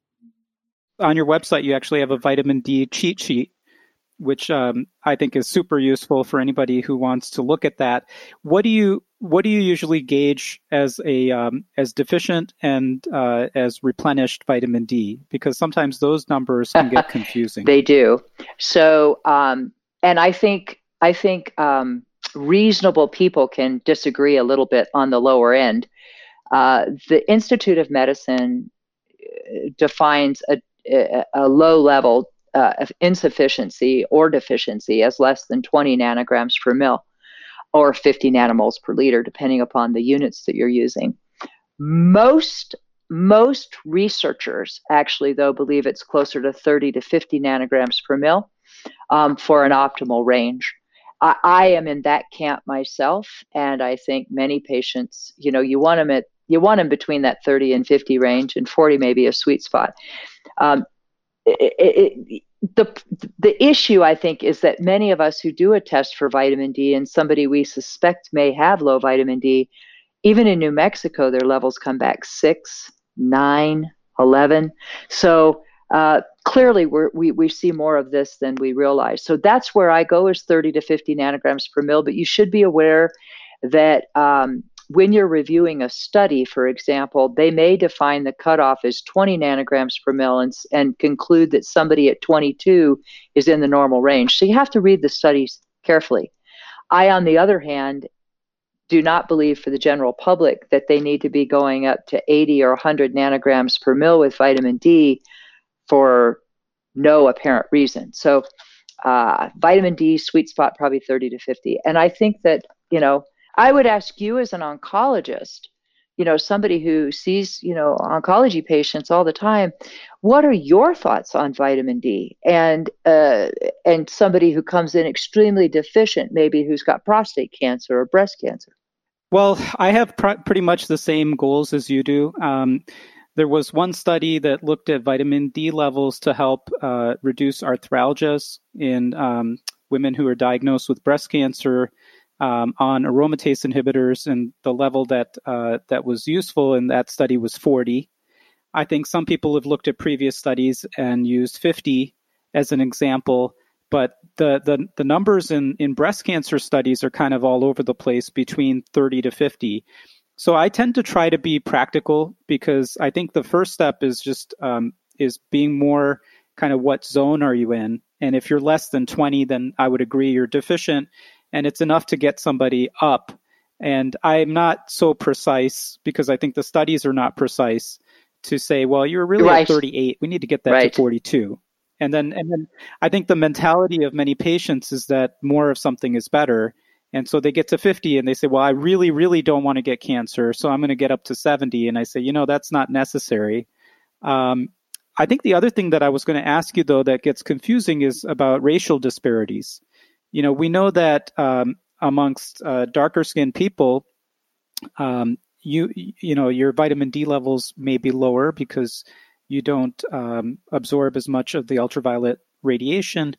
On your website, you actually have a vitamin D cheat sheet, which um, I think is super useful for anybody who wants to look at that. What do you what do you usually gauge as a um, as deficient and uh, as replenished vitamin D? Because sometimes those numbers can get confusing. they do. So, um, and I think I think um, reasonable people can disagree a little bit on the lower end. Uh, the Institute of Medicine uh, defines a, a low level uh, of insufficiency or deficiency as less than 20 nanograms per mil or 50 nanomoles per liter, depending upon the units that you're using. Most most researchers actually, though, believe it's closer to 30 to 50 nanograms per mil um, for an optimal range. I, I, am in that camp myself, and I think many patients, you know, you want them at you want them between that 30 and 50 range, and 40 may be a sweet spot. Um, it, it, the the issue I think is that many of us who do a test for vitamin D and somebody we suspect may have low vitamin D, even in New Mexico, their levels come back six, nine, 11. So uh, clearly we we see more of this than we realize. So that's where I go is 30 to 50 nanograms per mil. But you should be aware that um, when you're reviewing a study, for example, they may define the cutoff as 20 nanograms per mil and, and conclude that somebody at 22 is in the normal range. So you have to read the studies carefully. I, on the other hand, do not believe for the general public that they need to be going up to 80 or 100 nanograms per mil with vitamin D for no apparent reason. So, uh, vitamin D sweet spot probably 30 to 50. And I think that, you know, I would ask you as an oncologist, you know, somebody who sees, you know, oncology patients all the time, what are your thoughts on vitamin D? And uh, and somebody who comes in extremely deficient, maybe who's got prostate cancer or breast cancer. Well, I have pr- pretty much the same goals as you do. Um, there was one study that looked at vitamin D levels to help uh, reduce arthralgias in um, women who are diagnosed with breast cancer um, on aromatase inhibitors, and the level that uh, that was useful in that study was 40. I think some people have looked at previous studies and used 50 as an example, but the the, the numbers in, in breast cancer studies are kind of all over the place between 30 to 50. So I tend to try to be practical because I think the first step is just um, is being more kind of what zone are you in, and if you're less than 20, then I would agree you're deficient and it's enough to get somebody up. And I'm not so precise because I think the studies are not precise to say, well, you're really right. at 38. We need to get that right. to 42. And then, and then I think the mentality of many patients is that more of something is better. And so they get to 50 and they say, well, I really, really don't want to get cancer. So I'm going to get up to 70. And I say, you know, that's not necessary. Um, I think the other thing that I was going to ask you, though, that gets confusing is about racial disparities you know, we know that um, amongst uh, darker skinned people, um, you you know your vitamin D levels may be lower because you don't um, absorb as much of the ultraviolet radiation.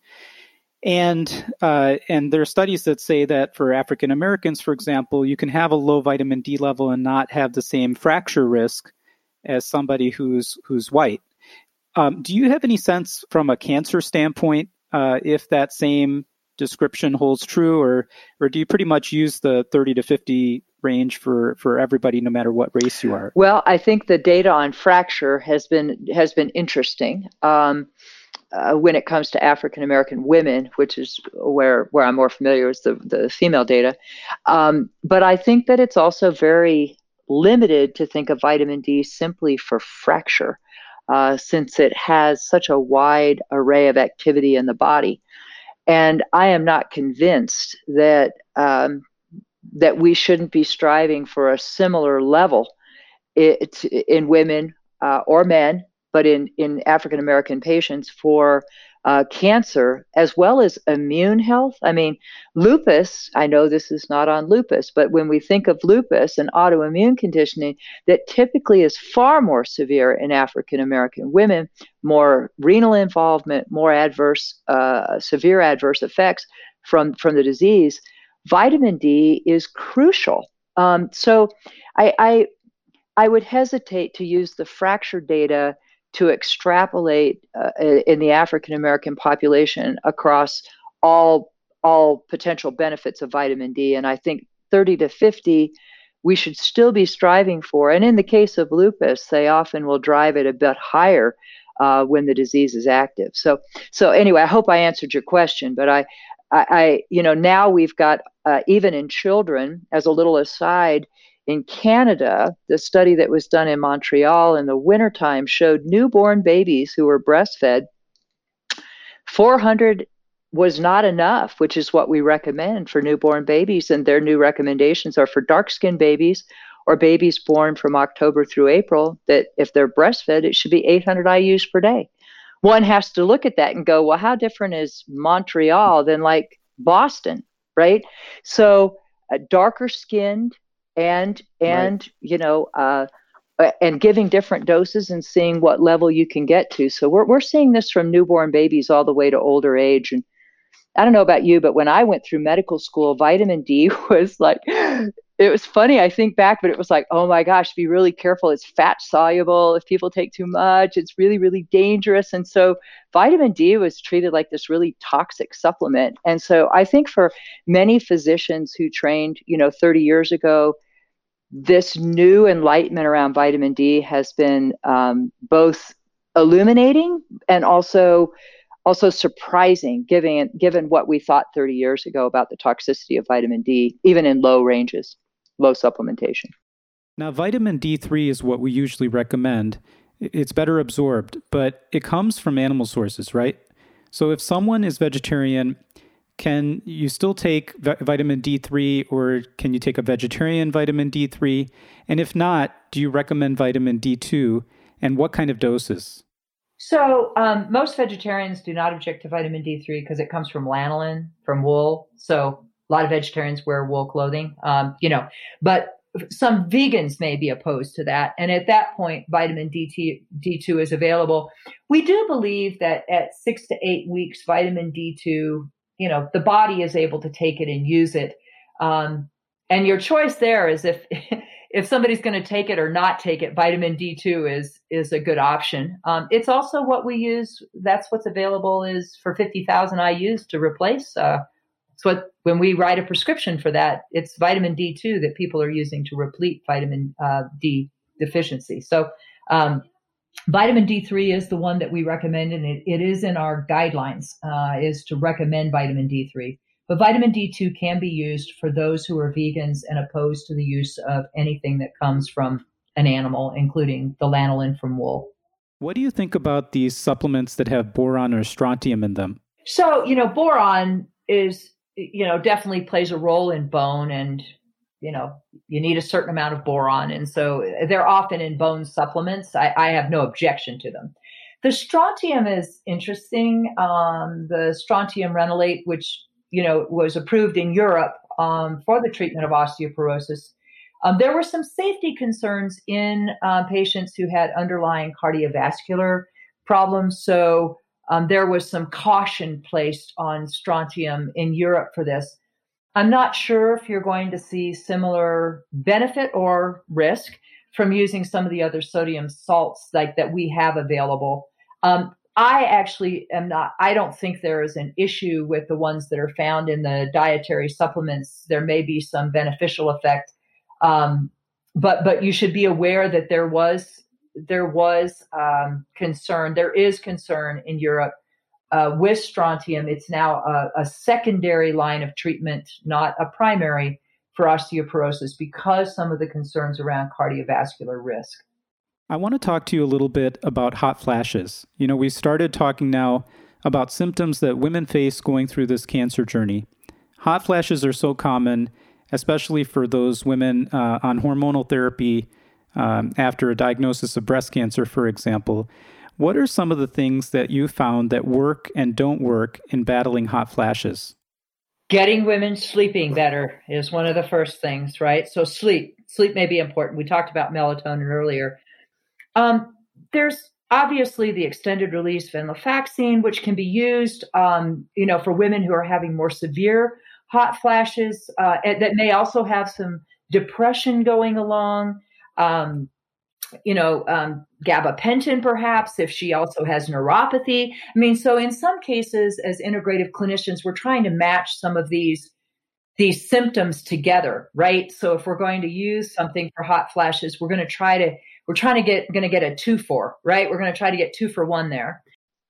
And uh, and there are studies that say that for African Americans, for example, you can have a low vitamin D level and not have the same fracture risk as somebody who's who's white. Um, do you have any sense from a cancer standpoint uh, if that same description holds true, or or do you pretty much use the 30 to 50 range for for everybody, no matter what race you are? Well, I think the data on fracture has been has been interesting. Um, uh, when it comes to African American women, which is where where I'm more familiar with the the female data, um, but I think that it's also very limited to think of vitamin D simply for fracture, uh, since it has such a wide array of activity in the body. And I am not convinced that um, that we shouldn't be striving for a similar level it, in women uh, or men, but in in African American patients for uh, cancer as well as immune health. I mean, lupus, I know this is not on lupus, but when we think of lupus and autoimmune conditioning, that typically is far more severe in African American women, more renal involvement, more adverse, uh, severe adverse effects from, from the disease. Vitamin D is crucial. Um, so I, I, I would hesitate to use the fracture data to extrapolate uh, in the African American population across all all potential benefits of vitamin D. And I think 30 to 50 we should still be striving for. And in the case of lupus, they often will drive it a bit higher uh, when the disease is active. So, so anyway, I hope I answered your question. But I, I, I you know, now we've got uh, even in children, as a little aside, in Canada, the study that was done in Montreal in the wintertime showed newborn babies who were breastfed 400 was not enough, which is what we recommend for newborn babies. And their new recommendations are for dark skinned babies or babies born from October through April, that if they're breastfed, it should be 800 IUs per day. One has to look at that and go, well, how different is Montreal than like Boston, right? So, uh, darker skinned, and and right. you know uh, uh, and giving different doses and seeing what level you can get to. So we're we're seeing this from newborn babies all the way to older age. And I don't know about you, but when I went through medical school, vitamin D was like it was funny. I think back, but it was like, oh my gosh, be really careful. It's fat soluble. If people take too much, it's really, really dangerous. And so vitamin D was treated like this really toxic supplement. And so I think for many physicians who trained, you know, 30 years ago, this new enlightenment around vitamin D has been um, both illuminating and also also surprising given given what we thought 30 years ago about the toxicity of vitamin D even in low ranges low supplementation. Now vitamin D3 is what we usually recommend. It's better absorbed but it comes from animal sources right? So if someone is vegetarian can you still take vitamin D3 or can you take a vegetarian vitamin D3? And if not, do you recommend vitamin D2 and what kind of doses? So, um, most vegetarians do not object to vitamin D3 because it comes from lanolin, from wool. So, a lot of vegetarians wear wool clothing, um, you know, but some vegans may be opposed to that. And at that point, vitamin D2, D2 is available. We do believe that at six to eight weeks, vitamin D2 you know the body is able to take it and use it. Um, and your choice there is if if somebody's going to take it or not take it vitamin d2 is is a good option. Um, it's also what we use that's what's available is for 50000 ius to replace uh, what when we write a prescription for that it's vitamin d2 that people are using to replete vitamin uh, d deficiency. So um, Vitamin D3 is the one that we recommend, and it, it is in our guidelines, uh, is to recommend vitamin D3. But vitamin D2 can be used for those who are vegans and opposed to the use of anything that comes from an animal, including the lanolin from wool. What do you think about these supplements that have boron or strontium in them? So, you know, boron is, you know, definitely plays a role in bone and you know you need a certain amount of boron. And so they're often in bone supplements. I, I have no objection to them. The strontium is interesting. Um, the strontium ranelate which you know was approved in europe um, for the treatment of osteoporosis um, there were some safety concerns in uh, patients who had underlying cardiovascular problems. So um, there was some caution placed on strontium in europe for this I'm not sure if you're going to see similar benefit or risk from using some of the other sodium salts like that we have available. Um, I actually am not, I don't think there is an issue with the ones that are found in the dietary supplements. There may be some beneficial effect. Um, but but you should be aware that there was there was um, concern. There is concern in Europe uh, with strontium. It's now a, a, secondary line of treatment, not a primary for osteoporosis, because some of the concerns around cardiovascular risk. I want to talk to you a little bit about hot flashes. You know, we started talking now about symptoms that women face going through this cancer journey. Hot flashes are so common, especially for those women uh, on hormonal therapy um, after a diagnosis of breast cancer, for example. What are some of the things that you found that work and don't work in battling hot flashes? Getting women sleeping better is one of the first things, right? So, sleep. Sleep may be important. We talked about melatonin earlier. Um, there's obviously the extended release venlafaxine, which can be used, um, you know, for women who are having more severe hot flashes uh, that may also have some depression going along um, you know, um, gabapentin, perhaps, if she also has neuropathy. I mean, so in some cases, as integrative clinicians, we're trying to match some of these these symptoms together, right? So if we're going to use something for hot flashes, we're going to try to we're trying to get going to get a two for, right? We're going to try to get two for one there.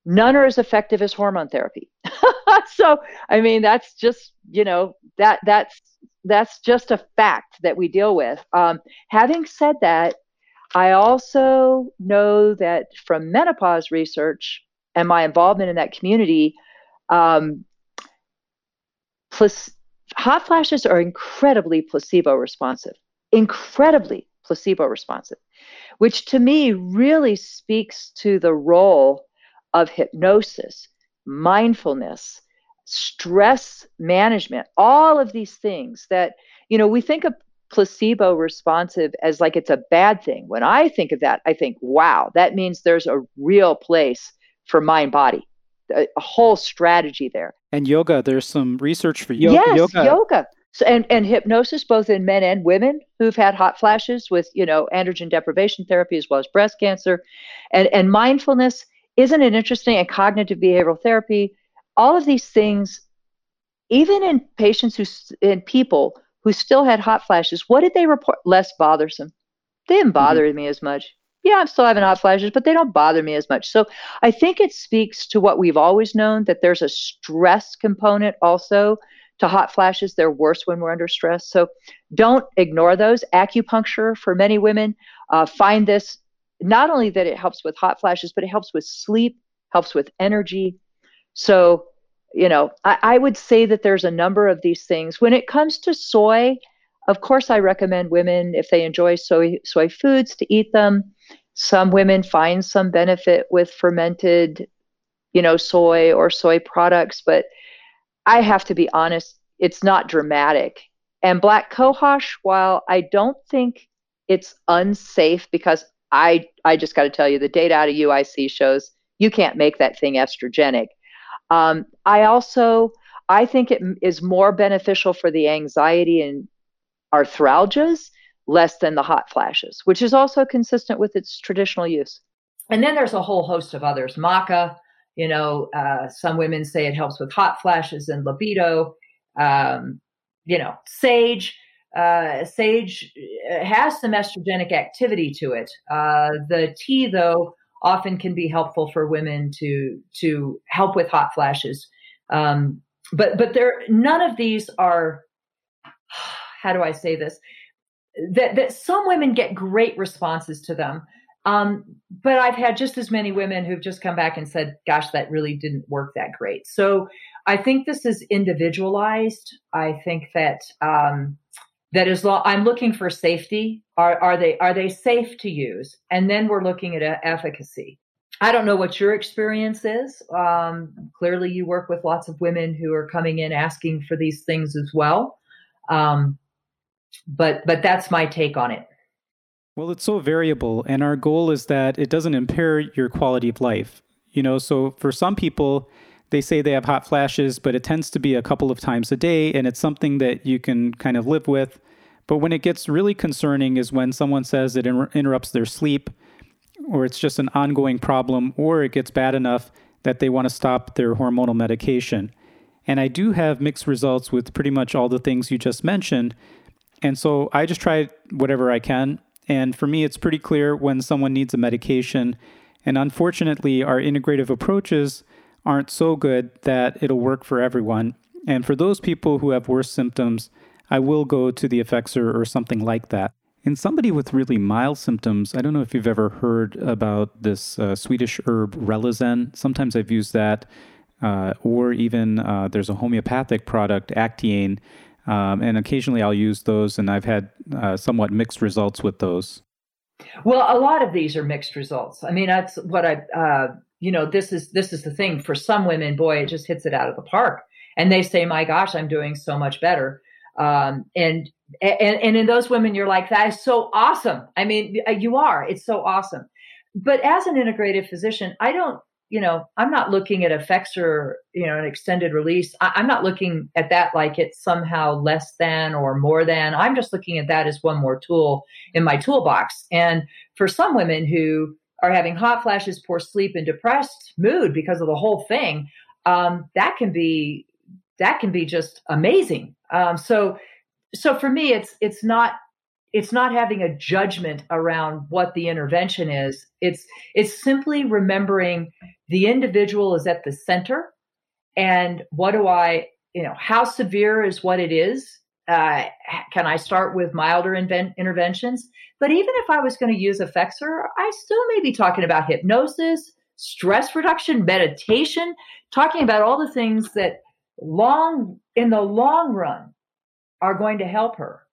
None are as effective as hormone therapy. so I mean, that's just you know that that's that's just a fact that we deal with. Um, having said that, I also know that from menopause research and my involvement in that community, um, plus, hot flashes are incredibly placebo responsive, incredibly placebo responsive, which to me really speaks to the role of hypnosis, mindfulness, stress management, all of these things that, you know, we think of placebo responsive as like it's a bad thing. When I think of that, I think, wow, that means there's a real place for mind body, a, a whole strategy there. And yoga, there's some research for yo- yes, yoga. yoga. So, and, and hypnosis, both in men and women who've had hot flashes with, you know, androgen deprivation therapy as well as breast cancer. And, and mindfulness, isn't it interesting? And cognitive behavioral therapy all of these things, even in patients who, in people who still had hot flashes, what did they report? Less bothersome. They didn't mm-hmm. bother mm-hmm. me as much. Yeah, I'm still having hot flashes, but they don't bother me as much. So I think it speaks to what we've always known that there's a stress component also to hot flashes. They're worse when we're under stress. So don't ignore those. Acupuncture for many women uh, find this not only that it helps with hot flashes, but it helps with sleep, helps with energy, so, you know, I, I would say that there's a number of these things. When it comes to soy, of course, I recommend women, if they enjoy soy, soy foods, to eat them. Some women find some benefit with fermented, you know, soy or soy products, but I have to be honest, it's not dramatic. And black cohosh, while I don't think it's unsafe because I I just got to tell you the data out of UIC shows you can't make that thing estrogenic. Um, I also I think it is more beneficial for the anxiety and arthralgias less than the hot flashes, which is also consistent with its traditional use. And then there's a whole host of others. Maca, you know, uh, some women say it helps with hot flashes and libido. Um, you know, sage. Uh, sage uh, has some estrogenic activity to it. Uh, the tea, though, often can be helpful for women to to help with hot flashes. Um, but but there none of these are how do I say this that that some women get great responses to them. Um, but I've had just as many women who've just come back and said, "Gosh, that really didn't work that great." So I think this is individualized. I think that um, that as long I'm looking for safety. Are are they are they safe to use? And then we're looking at efficacy. I don't know what your experience is. Um, clearly, you work with lots of women who are coming in asking for these things as well. Um, but but that's my take on it. Well, it's so variable, and our goal is that it doesn't impair your quality of life. You know, so for some people, they say they have hot flashes, but it tends to be a couple of times a day, and it's something that you can kind of live with. But when it gets really concerning is when someone says it inter- interrupts their sleep. or it's just an ongoing problem, or it gets bad enough that they want to stop their hormonal medication. And I do have mixed results with pretty much all the things you just mentioned. And so I just try whatever I can. And for me, it's pretty clear when someone needs a medication. And unfortunately, our integrative approaches aren't so good that it'll work for everyone. And for those people who have worse symptoms, I will go to the Effexor or something like that. In somebody with really mild symptoms, I don't know if you've ever heard about this uh, Swedish herb Relizen. Sometimes I've used that, uh, or even uh, there's a homeopathic product, Acteane, um, and occasionally I'll use those, and I've had uh, somewhat mixed results with those. Well, a lot of these are mixed results. I mean, that's what I, uh, you know, this is this is the thing. For some women, boy, it just hits it out of the park, and they say, "My gosh, I'm doing so much better." Um, and and and in those women you're like that is so awesome. I mean uh, you are. It's so awesome. But as an integrative physician i don't you know i'm not looking at Effexor you know an extended release. I, i'm not looking at that like it's somehow less than or more than. I'm just looking at that as one more tool in my toolbox. And for some women who are having hot flashes poor sleep and depressed mood because of the whole thing um, that can be that can be just amazing. Um, so so for me it's it's not it's not having a judgment around what the intervention is. It's it's simply remembering the individual is at the center and what do i you know how severe is what it is uh, can i start with milder invent- interventions but even if i was going to use effexor i still may be talking about hypnosis stress reduction meditation talking about all the things that long in the long run are going to help her.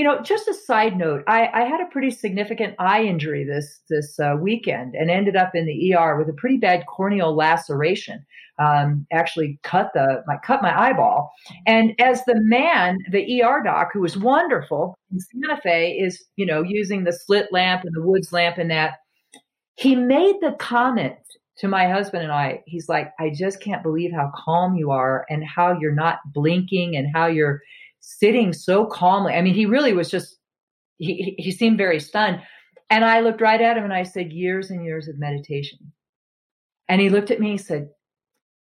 You know, just a side note, I, I had a pretty significant eye injury this this uh, weekend and ended up in the ER with a pretty bad corneal laceration. Um, actually, cut the my cut my eyeball. And as the man, the ER doc, who was wonderful in Santa Fe, is you know using the slit lamp and the woods lamp and that, he made the comment to my husband and I. He's like, I just can't believe how calm you are and how you're not blinking and how you're sitting so calmly. I mean, he really was just, he, he seemed very stunned. And I looked right at him and I said, years and years of meditation. And he looked at me and said,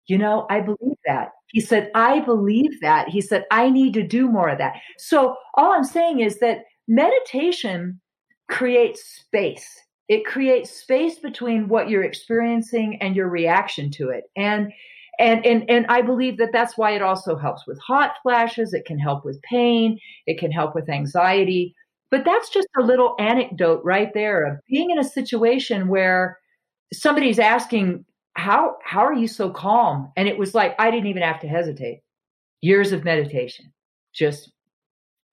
you know, I believe that. He said, I believe that. He said, I need to do more of that. So all I'm saying is that meditation creates space. It creates space between what you're experiencing and your reaction to it. And and and and i believe that that's why it also helps with hot flashes. It can help with pain. It can help with anxiety. But that's just a little anecdote right there of being in a situation where somebody's asking how how are you so calm? And it was like i didn't even have to hesitate. Years of meditation just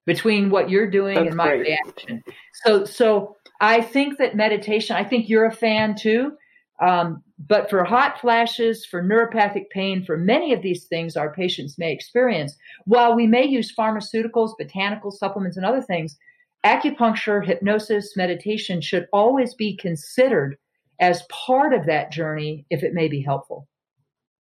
between what you're doing that's and my great. reaction. So so i think that meditation i think you're a fan too um, but for hot flashes, for neuropathic pain, for many of these things our patients may experience, while we may use pharmaceuticals, botanical supplements, and other things, acupuncture, hypnosis, meditation should always be considered as part of that journey if it may be helpful.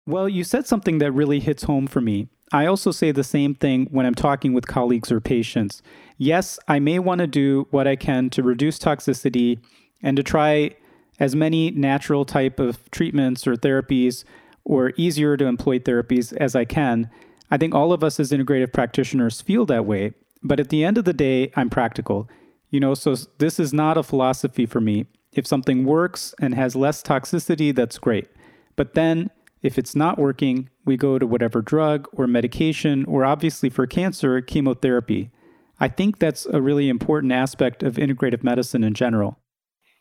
Well, you said something that really hits home for me. I also say the same thing when I'm talking with colleagues or patients. Yes, I may want to do what I can to reduce toxicity and to try as many natural type of treatments or therapies or easier to employ therapies as I can. I think all of us as integrative practitioners feel that way. But at the end of the day, I'm practical. You know, so this is not a philosophy for me. If something works and has less toxicity, that's great. But then if it's not working, we go to whatever drug or medication, or obviously for cancer, chemotherapy. I think that's a really important aspect of integrative medicine in general.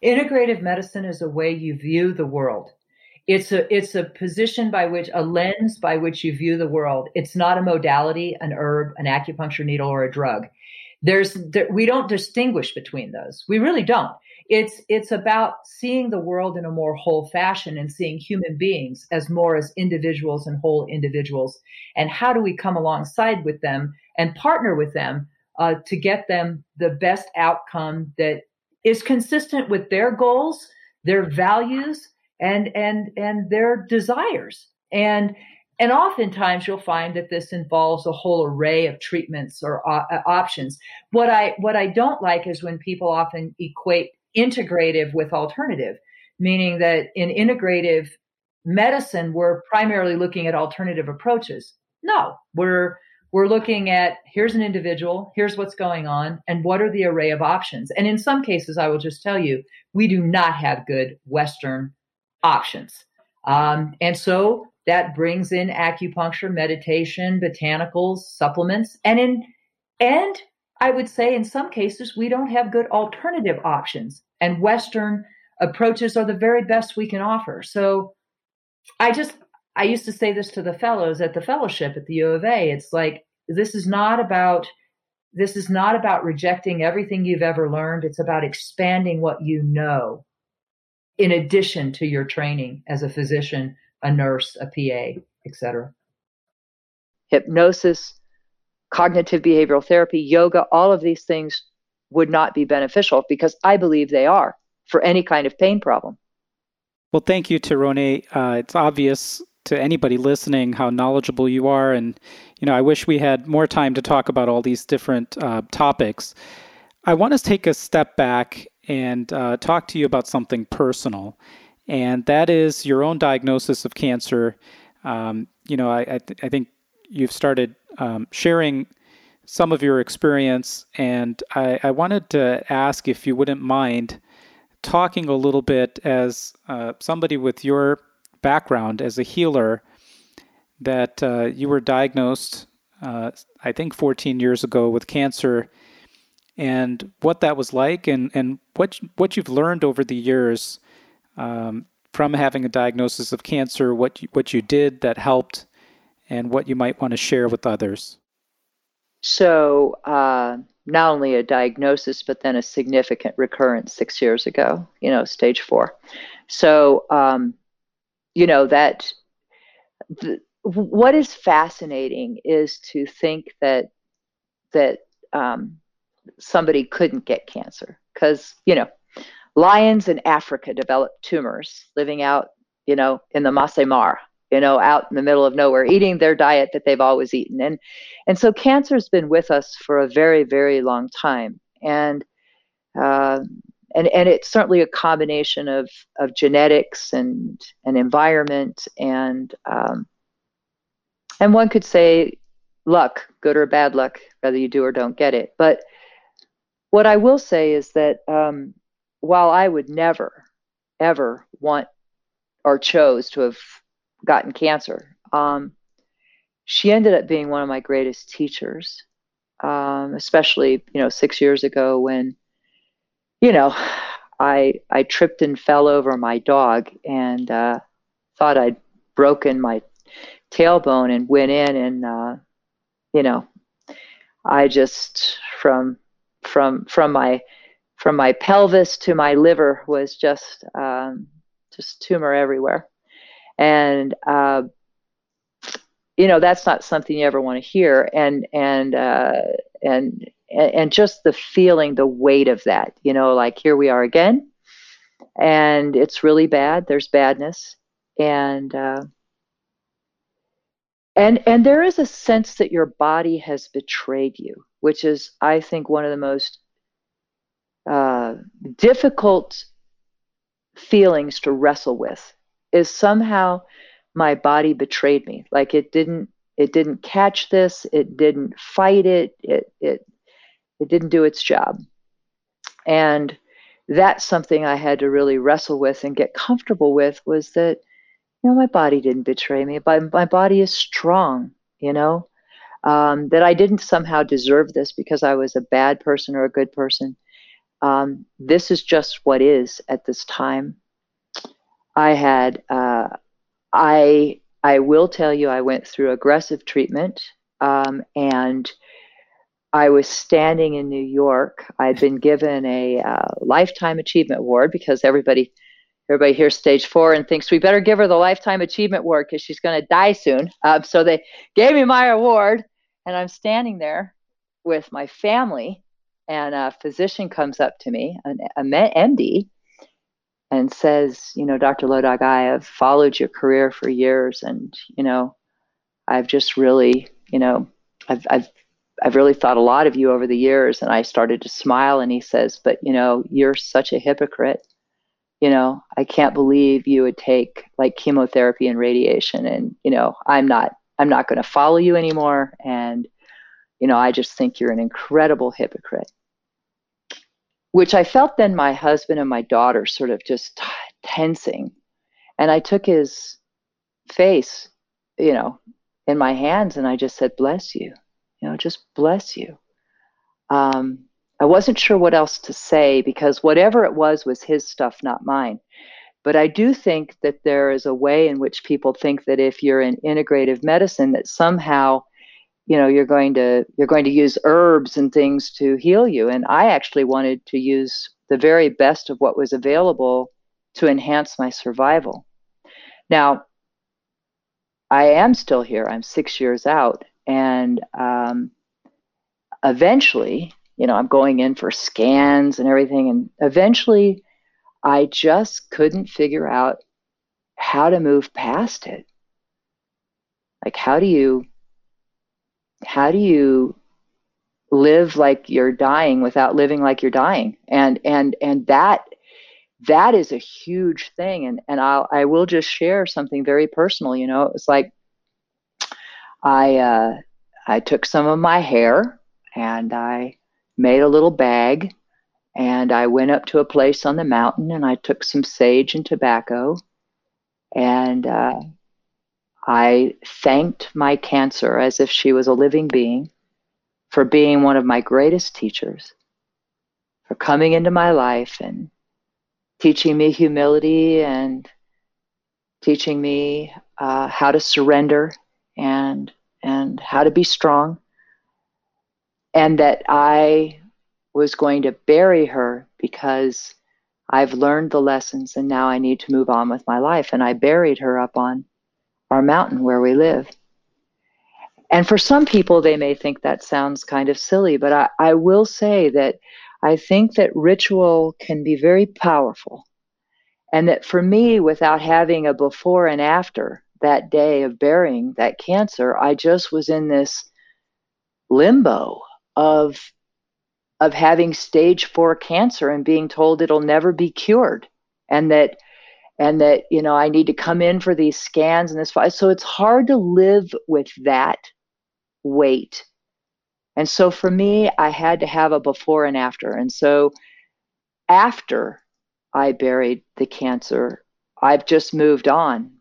Integrative medicine is a way you view the world. It's a it's a position by which a lens by which you view the world. It's not a modality, an herb, an acupuncture needle, or a drug. There's there, we don't distinguish between those. We really don't. It's it's about seeing the world in a more whole fashion and seeing human beings as more as individuals and whole individuals. And how do we come alongside with them and partner with them uh, to get them the best outcome that is consistent with their goals, their values, and and and their desires. And and oftentimes you'll find that this involves a whole array of treatments or uh, options. What I what I don't like is when people often equate integrative with alternative, meaning that in integrative medicine, we're primarily looking at alternative approaches. No, we're we're looking at here's an individual, here's what's going on, and what are the array of options. And in some cases, I will just tell you, we do not have good Western options. Um, and so that brings in acupuncture, meditation, botanicals, supplements, and in and I would say in some cases we don't have good alternative options. And Western approaches are the very best we can offer. So I just I used to say this to the fellows at the fellowship at the U of A. It's like this is not about this is not about rejecting everything you've ever learned. It's about expanding what you know in addition to your training as a physician, a nurse, a PA, etc. Hypnosis, cognitive behavioral therapy, yoga, all of these things would not be beneficial because I believe they are for any kind of pain problem. Well, thank you, Tieraona. Uh, it's obvious to anybody listening how knowledgeable you are. And, you know, I wish we had more time to talk about all these different uh, topics. I want to take a step back and uh, talk to you about something personal, and that is your own diagnosis of cancer. Um, you know, I, I, th- I, think you've started um, sharing some of your experience, and I, I, wanted to ask if you wouldn't mind talking a little bit as uh, somebody with your background as a healer that uh, you were diagnosed, uh, I think, 14 years ago with cancer, and what that was like, and, and what what you've learned over the years um, from having a diagnosis of cancer, what you, what you did that helped, and what you might want to share with others. So, uh, not only a diagnosis, but then a significant recurrence six years ago. You know, stage four. So, um, you know that the, what is fascinating is to think that that um, somebody couldn't get cancer. Because you know lions in Africa develop tumors living out you know in the Masai Mara you know out in the middle of nowhere eating their diet that they've always eaten. And and so cancer's been with us for a very very long time. And uh, and and it's certainly a combination of of genetics and and environment and um, and one could say luck, good or bad luck, whether you do or don't get it. But what I will say is that um, while I would never ever want or chose to have gotten cancer, um, she ended up being one of my greatest teachers, um, especially you know six years ago when you know, I I tripped and fell over my dog and uh, thought I'd broken my tailbone and went in and uh, you know, I just from from from my from my pelvis to my liver was just um, just tumor everywhere, and uh, you know that's not something you ever want to hear. And and uh, and and just the feeling the weight of that you know like here we are again and it's really bad there's badness and uh, and and there is a sense that your body has betrayed you which is i think one of the most uh, difficult feelings to wrestle with is somehow my body betrayed me. Like it didn't it didn't catch this it didn't fight it it it it didn't do its job. And that's something I had to really wrestle with and get comfortable with was that, you know, my body didn't betray me. My, my body is strong, you know, um, that I didn't somehow deserve this because I was a bad person or a good person. Um, this is just what is at this time. I had, uh, I, I will tell you, I went through aggressive treatment um, and I was standing in New York. I'd been given a uh, lifetime achievement award because everybody everybody hears stage four and thinks we better give her the lifetime achievement award because she's going to die soon. Uh, so they gave me my award, and I'm standing there with my family, and a physician comes up to me, an, MD, and says, "You know, Dr. Low Dog, I have followed your career for years, and you know, I've just really, you know, I've, I've I've really thought a lot of you over the years. And I started to smile. And he says, But, you know, you're such a hypocrite. You know, I can't believe you would take like chemotherapy and radiation. And, you know, I'm not, I'm not going to follow you anymore. And, you know, I just think you're an incredible hypocrite. Which I felt then my husband and my daughter sort of just t- tensing. And I took his face, you know, in my hands and I just said, Bless you you know, just bless you. Um, I wasn't sure what else to say because whatever it was was his stuff, not mine. But I do think that there is a way in which people think that if you're in integrative medicine, that somehow, you know, you're going to you're going to use herbs and things to heal you. And I actually wanted to use the very best of what was available to enhance my survival. Now, I am still here. I'm six years out, and um, eventually, you know, I'm going in for scans and everything. And eventually, I just couldn't figure out how to move past it. Like, how do you, how do you live like you're dying without living like you're dying? And, and, and that, that is a huge thing. And, and I'll, I will just share something very personal. You know, it's like I uh, I took some of my hair and I made a little bag and I went up to a place on the mountain and I took some sage and tobacco and uh, I thanked my cancer as if she was a living being for being one of my greatest teachers, for coming into my life and teaching me humility and teaching me uh, how to surrender and and how to be strong and that I was going to bury her because I've learned the lessons and now I need to move on with my life and I buried her up on our mountain where we live. And for some people, they may think that sounds kind of silly, but I, I will say that I think that ritual can be very powerful. And that for me, without having a before and after, that day of burying that cancer, I just was in this limbo of of having stage 4 cancer and being told it'll never be cured and that and that you know I need to come in for these scans and this so it's hard to live with that weight. And so for me I had to have a before and after. And so after I buried the cancer, I've just moved on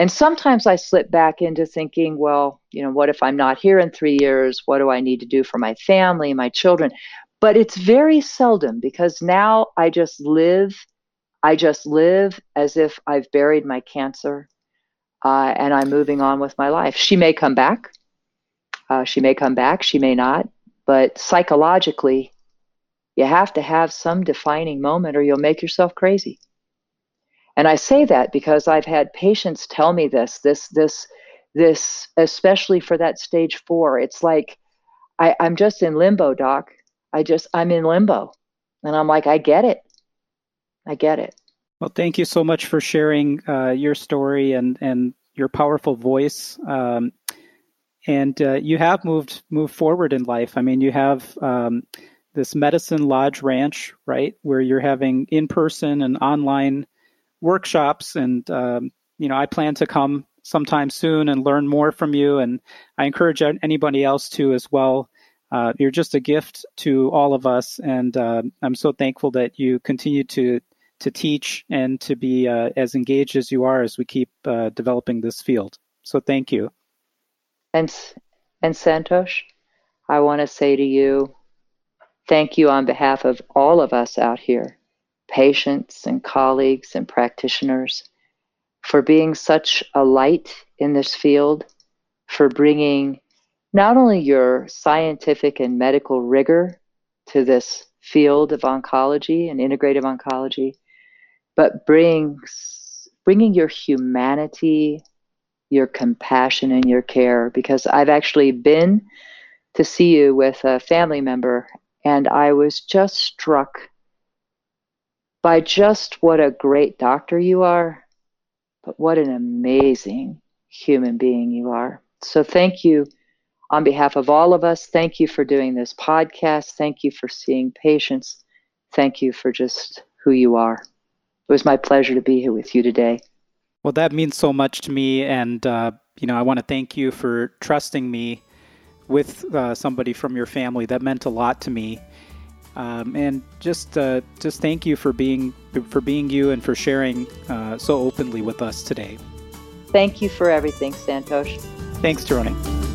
and sometimes I slip back into thinking, well, you know, what if I'm not here in three years? What do I need to do for my family, my children? But it's very seldom because now I just live, I just live as if I've buried my cancer uh, and I'm moving on with my life. She may come back. Uh, she may come back. She may not. But psychologically, you have to have some defining moment or you'll make yourself crazy. And I say that because I've had patients tell me this, this, this, this, especially for that stage four. It's like, I, I'm just in limbo, doc. I just, I'm in limbo. And I'm like, I get it. I get it. Well, thank you so much for sharing uh, your story and, and your powerful voice. Um, and uh, you have moved moved forward in life. I mean, you have um, this Medicine Lodge Ranch, right, where you're having in person and online workshops, and um, you know, I plan to come sometime soon and learn more from you. And I encourage anybody else to as well. Uh, you're just a gift to all of us, and uh, I'm so thankful that you continue to to teach and to be uh, as engaged as you are as we keep uh, developing this field. So thank you. And and Santosh, I want to say to you, thank you on behalf of all of us out here patients and colleagues and practitioners for being such a light in this field, for bringing not only your scientific and medical rigor to this field of oncology and integrative oncology, but brings, bringing your humanity, your compassion, and your care. Because I've actually been to see you with a family member, and I was just struck by just what a great doctor you are, but what an amazing human being you are. So thank you on behalf of all of us, thank you for doing this podcast. Thank you for seeing patients. Thank you for just who you are. It was my pleasure to be here with you today. Well, that means so much to me. And, uh, you know, I want to thank you for trusting me with uh, somebody from your family. That meant a lot to me. Um, and just uh, just thank you for being for being you and for sharing uh, so openly with us today. Thank you for everything, Santosh. Thanks, Tieraona.